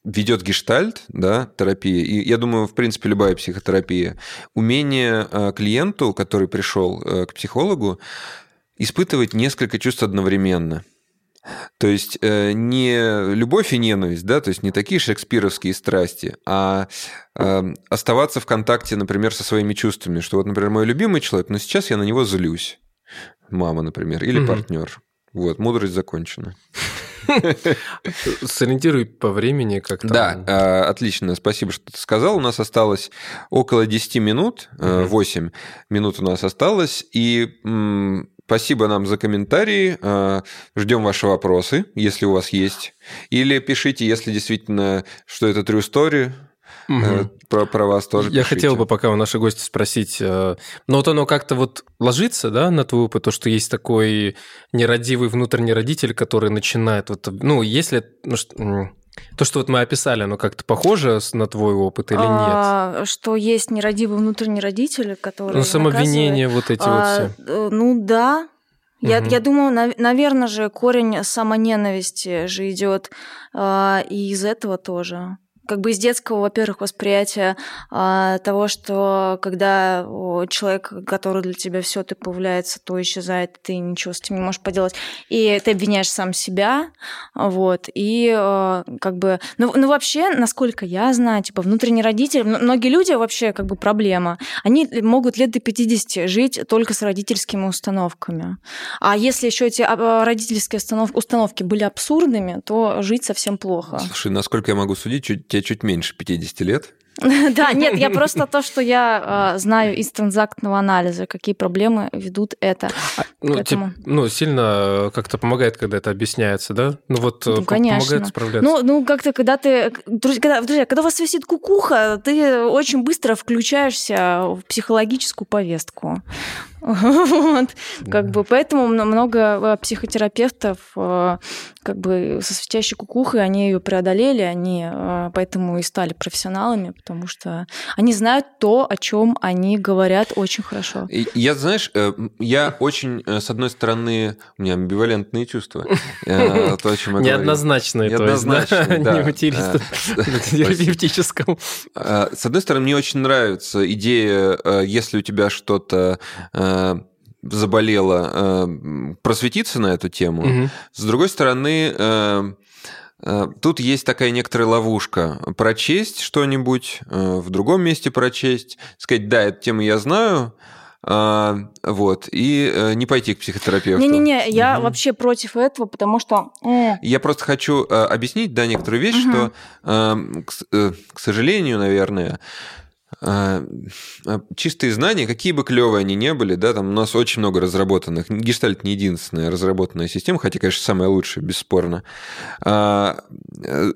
Speaker 1: ведет гештальт, да, терапия, и я думаю, в принципе, любая психотерапия, умение э, клиенту, который пришел э, к психологу, испытывать несколько чувств одновременно. То есть э, не любовь и ненависть, да, то есть не такие шекспировские страсти, а оставаться в контакте, например, со своими чувствами, что вот, например, мой любимый человек, но сейчас я на него злюсь, мама, например, или угу. партнер. Вот, мудрость закончена. *laughs*
Speaker 2: Сориентируй по времени как-то.
Speaker 1: Да, а, отлично, спасибо, что ты сказал. У нас осталось около 10 минут, 8 э, минут у нас осталось, и Спасибо нам за комментарии. А, ждем ваши вопросы, если у вас есть. Или пишите, если действительно, что это true story, Угу. Про, про вас тоже.
Speaker 2: Я пишите. хотел бы пока у нашей гости спросить, э, но вот оно как-то вот ложится, да, на твой опыт, то, что есть такой нерадивый внутренний родитель, который начинает вот, ну, если, ну, то, что вот мы описали, оно как-то похоже на твой опыт или а,
Speaker 3: нет? Что есть нерадивый внутренний родитель, который Ну,
Speaker 2: самообвинения вот эти а, вот все.
Speaker 3: Э, ну, да, я, угу. я думаю, наверное же, корень самоненависти же идет э, и из этого тоже как бы из детского, во-первых, восприятия а, того, что когда человек, который для тебя все, ты появляется, то исчезает, ты ничего с этим не можешь поделать, и ты обвиняешь сам себя, вот, и а, как бы, ну, ну вообще, насколько я знаю, типа внутренний родитель, многие люди вообще как бы проблема, они могут лет до 50 жить только с родительскими установками, а если еще эти а, родительские установки были абсурдными, то жить совсем плохо.
Speaker 1: Слушай, насколько я могу судить, чуть тебе чуть меньше 50 лет. *laughs*
Speaker 3: Да, нет, я *laughs* просто то, что я э, знаю из транзактного анализа, какие проблемы ведут это. А,
Speaker 2: ну, ну, сильно как-то помогает, когда это объясняется, да? Ну, вот ну, конечно. помогает справляться.
Speaker 3: Ну, ну как-то, когда ты... Друзья, когда у вас висит кукуха, ты очень быстро включаешься в психологическую повестку. Вот. Как бы поэтому много э, психотерапевтов э, как бы со светящей кукухой, они ее преодолели, они э, поэтому и стали профессионалами, потому что они знают то, о чем они говорят очень хорошо.
Speaker 1: Я, знаешь, я очень, с одной стороны, у меня амбивалентные чувства.
Speaker 2: Неоднозначные, то есть, Не терапевтическом. *laughs*
Speaker 1: С одной стороны, мне очень нравится идея, если у тебя что-то Э, заболела, э, просветиться на эту тему. Угу. С другой стороны, э, Тут есть такая некоторая ловушка. Прочесть что-нибудь, в другом месте прочесть, сказать, да, эту тему я знаю, вот, и не пойти к психотерапевту.
Speaker 3: Не-не-не, я угу. вообще против этого, потому что...
Speaker 1: Я просто хочу объяснить, да, некоторую вещь, угу. что, к сожалению, наверное, чистые знания, какие бы клевые они не были, да, там у нас очень много разработанных. Гештальт не единственная разработанная система, хотя, конечно, самая лучшая, бесспорно. А, э,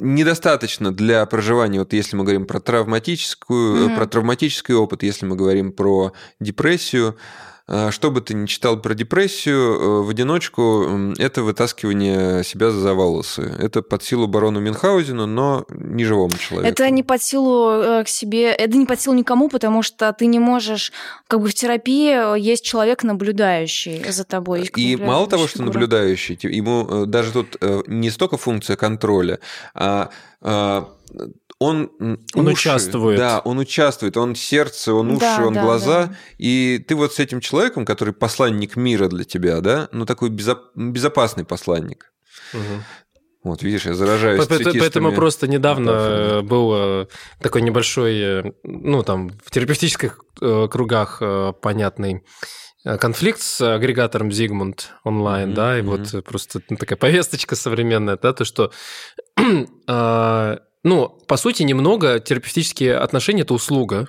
Speaker 1: недостаточно для проживания, вот если мы говорим про травматическую, mm-hmm. про травматический опыт, если мы говорим про депрессию, а, что бы ты ни читал про депрессию, э, в одиночку это вытаскивание себя за волосы. Это под силу барону Мюнхгаузену, но не живому человеку.
Speaker 3: Это не под силу э, к себе, это не под силу никому, потому что ты не можешь, как бы в терапии есть человек наблюдающий за тобой.
Speaker 1: И мало того, что наблюдающий, ему э, даже тут не столько функция контроля, а, а он,
Speaker 2: он уши, участвует.
Speaker 1: Да, он участвует, он сердце, он уши, да, он да, глаза. Да. И ты вот с этим человеком, который посланник мира для тебя, да, ну такой безопасный посланник. Угу. Вот, видишь, я заражаюсь
Speaker 2: Поэтому, поэтому просто недавно да, был э, такой небольшой, э, ну, там, в терапевтических э, кругах понятный конфликт с агрегатором Zigmund онлайн, mm-hmm. да, и вот просто ну, такая повесточка современная, да, то, что *clears throat* ну, по сути, немного терапевтические отношения – это услуга,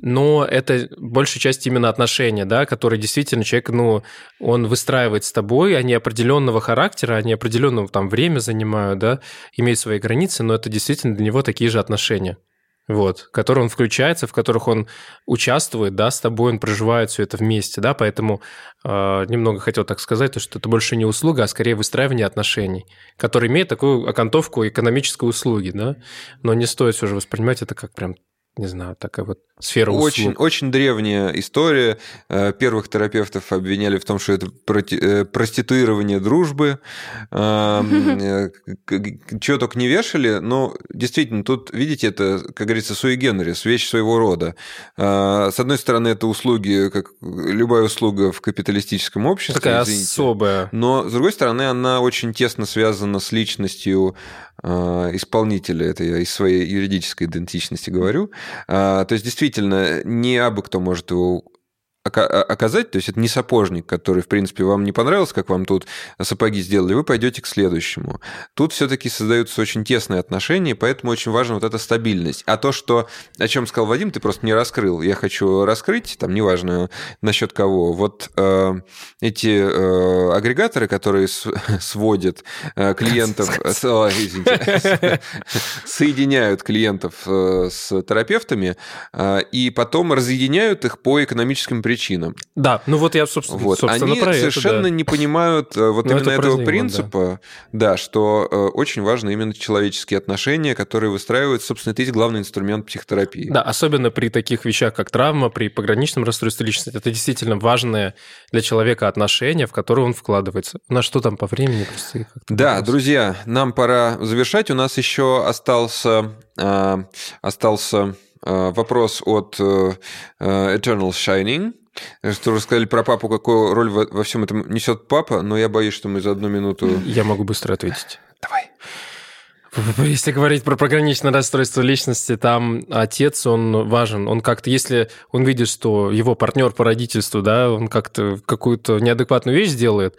Speaker 2: но это большая часть именно отношения, да, которые действительно человек, ну, он выстраивает с тобой, они определенного характера, они определенного там время занимают, да, имеют свои границы, но это действительно для него такие же отношения вот, в которые он включается, в которых он участвует, да, с тобой он проживает все это вместе, да, поэтому э, немного хотел так сказать, то, что это больше не услуга, а скорее выстраивание отношений, который имеет такую окантовку экономической услуги, да, но не стоит все же воспринимать это как прям не знаю, такая вот сфера услуг.
Speaker 1: Очень, очень древняя история. Э, первых терапевтов обвиняли в том, что это э, проституирование дружбы. *laughs* Э, Чего только не вешали, но действительно, тут, видите, это, как говорится, суи генерис, вещь своего рода. С одной стороны, это услуги, как любая услуга в капиталистическом обществе.
Speaker 2: Такая извините. особая.
Speaker 1: Но, с другой стороны, она очень тесно связана с личностью исполнителя. Это я из своей юридической идентичности говорю. То есть, действительно не абы кто может его оказать, то есть это не сапожник, который, в принципе, вам не понравился, как вам тут сапоги сделали, вы пойдете к следующему. Тут все-таки создаются очень тесные отношения, поэтому очень важна вот эта стабильность. А то, что, о чем сказал Вадим, ты просто не раскрыл. Я хочу раскрыть, там, неважно насчет кого. Вот э, эти э, агрегаторы, которые с, *laughs* сводят э, клиентов, *laughs* *laughs* соединяют клиентов э, с терапевтами э, и потом разъединяют их по экономическим причинам причинам.
Speaker 2: Да, ну вот я, собственно, вот. собственно
Speaker 1: Они
Speaker 2: про
Speaker 1: совершенно
Speaker 2: это, да.
Speaker 1: не понимают э, вот Но ну, именно это этого принципа, да. да, что э, очень важны именно человеческие отношения, которые выстраивают, собственно, это есть главный инструмент психотерапии.
Speaker 2: Да, особенно при таких вещах, как травма, при пограничном расстройстве личности, это действительно важные для человека отношения, в которые он вкладывается. На что там по времени? Просто
Speaker 1: да, друзья, нам пора завершать. У нас еще остался, э, остался вопрос от Eternal Shining. Что рассказали про папу, какую роль во, во всем этом несет папа, но я боюсь, что мы за одну минуту...
Speaker 2: Я могу быстро ответить.
Speaker 1: Давай.
Speaker 2: Если говорить про пограничное расстройство личности, там отец, он важен. Он как-то, если он видит, что его партнер по родительству, да, он как-то какую-то неадекватную вещь делает,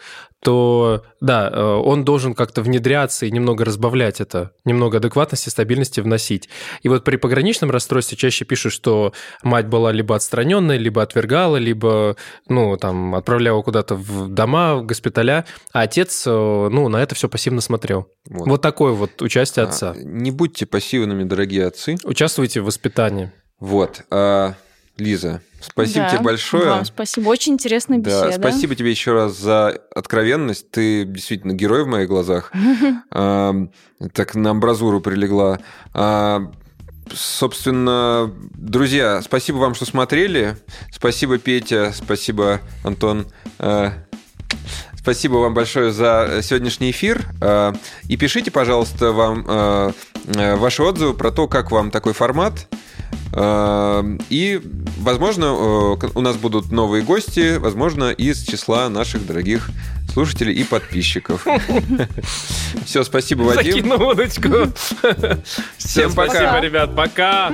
Speaker 2: то да, э, он должен как-то внедряться и немного разбавлять это, немного адекватности, стабильности вносить. И вот при пограничном расстройстве чаще пишут, что мать была либо отстраненная, либо отвергала, либо, ну, там, отправляла куда-то в дома, в госпиталя, а отец, э, ну, на это все пассивно смотрел. Вот, вот такое вот участие а, отца.
Speaker 1: Не будьте пассивными, дорогие отцы.
Speaker 2: Участвуйте в воспитании.
Speaker 1: Вот. А, Лиза, спасибо да, тебе большое.
Speaker 3: Вам спасибо, очень интересная беседа.
Speaker 1: Да, спасибо тебе еще раз за откровенность. Ты действительно герой в моих глазах. *laughs* Так на амбразуру прилегла. А, собственно, друзья, спасибо вам, что смотрели. Спасибо, Петя. Спасибо, Антон. А, спасибо вам большое за сегодняшний эфир. А, и пишите, пожалуйста, вам ваши отзывы про то, как вам такой формат. Эм, и, возможно, э, у нас будут новые гости, возможно, из числа наших дорогих слушателей и подписчиков. *laughs* Все, спасибо, Вадим.
Speaker 2: Закину удочку. Всем пока. Спасибо, ребят, пока.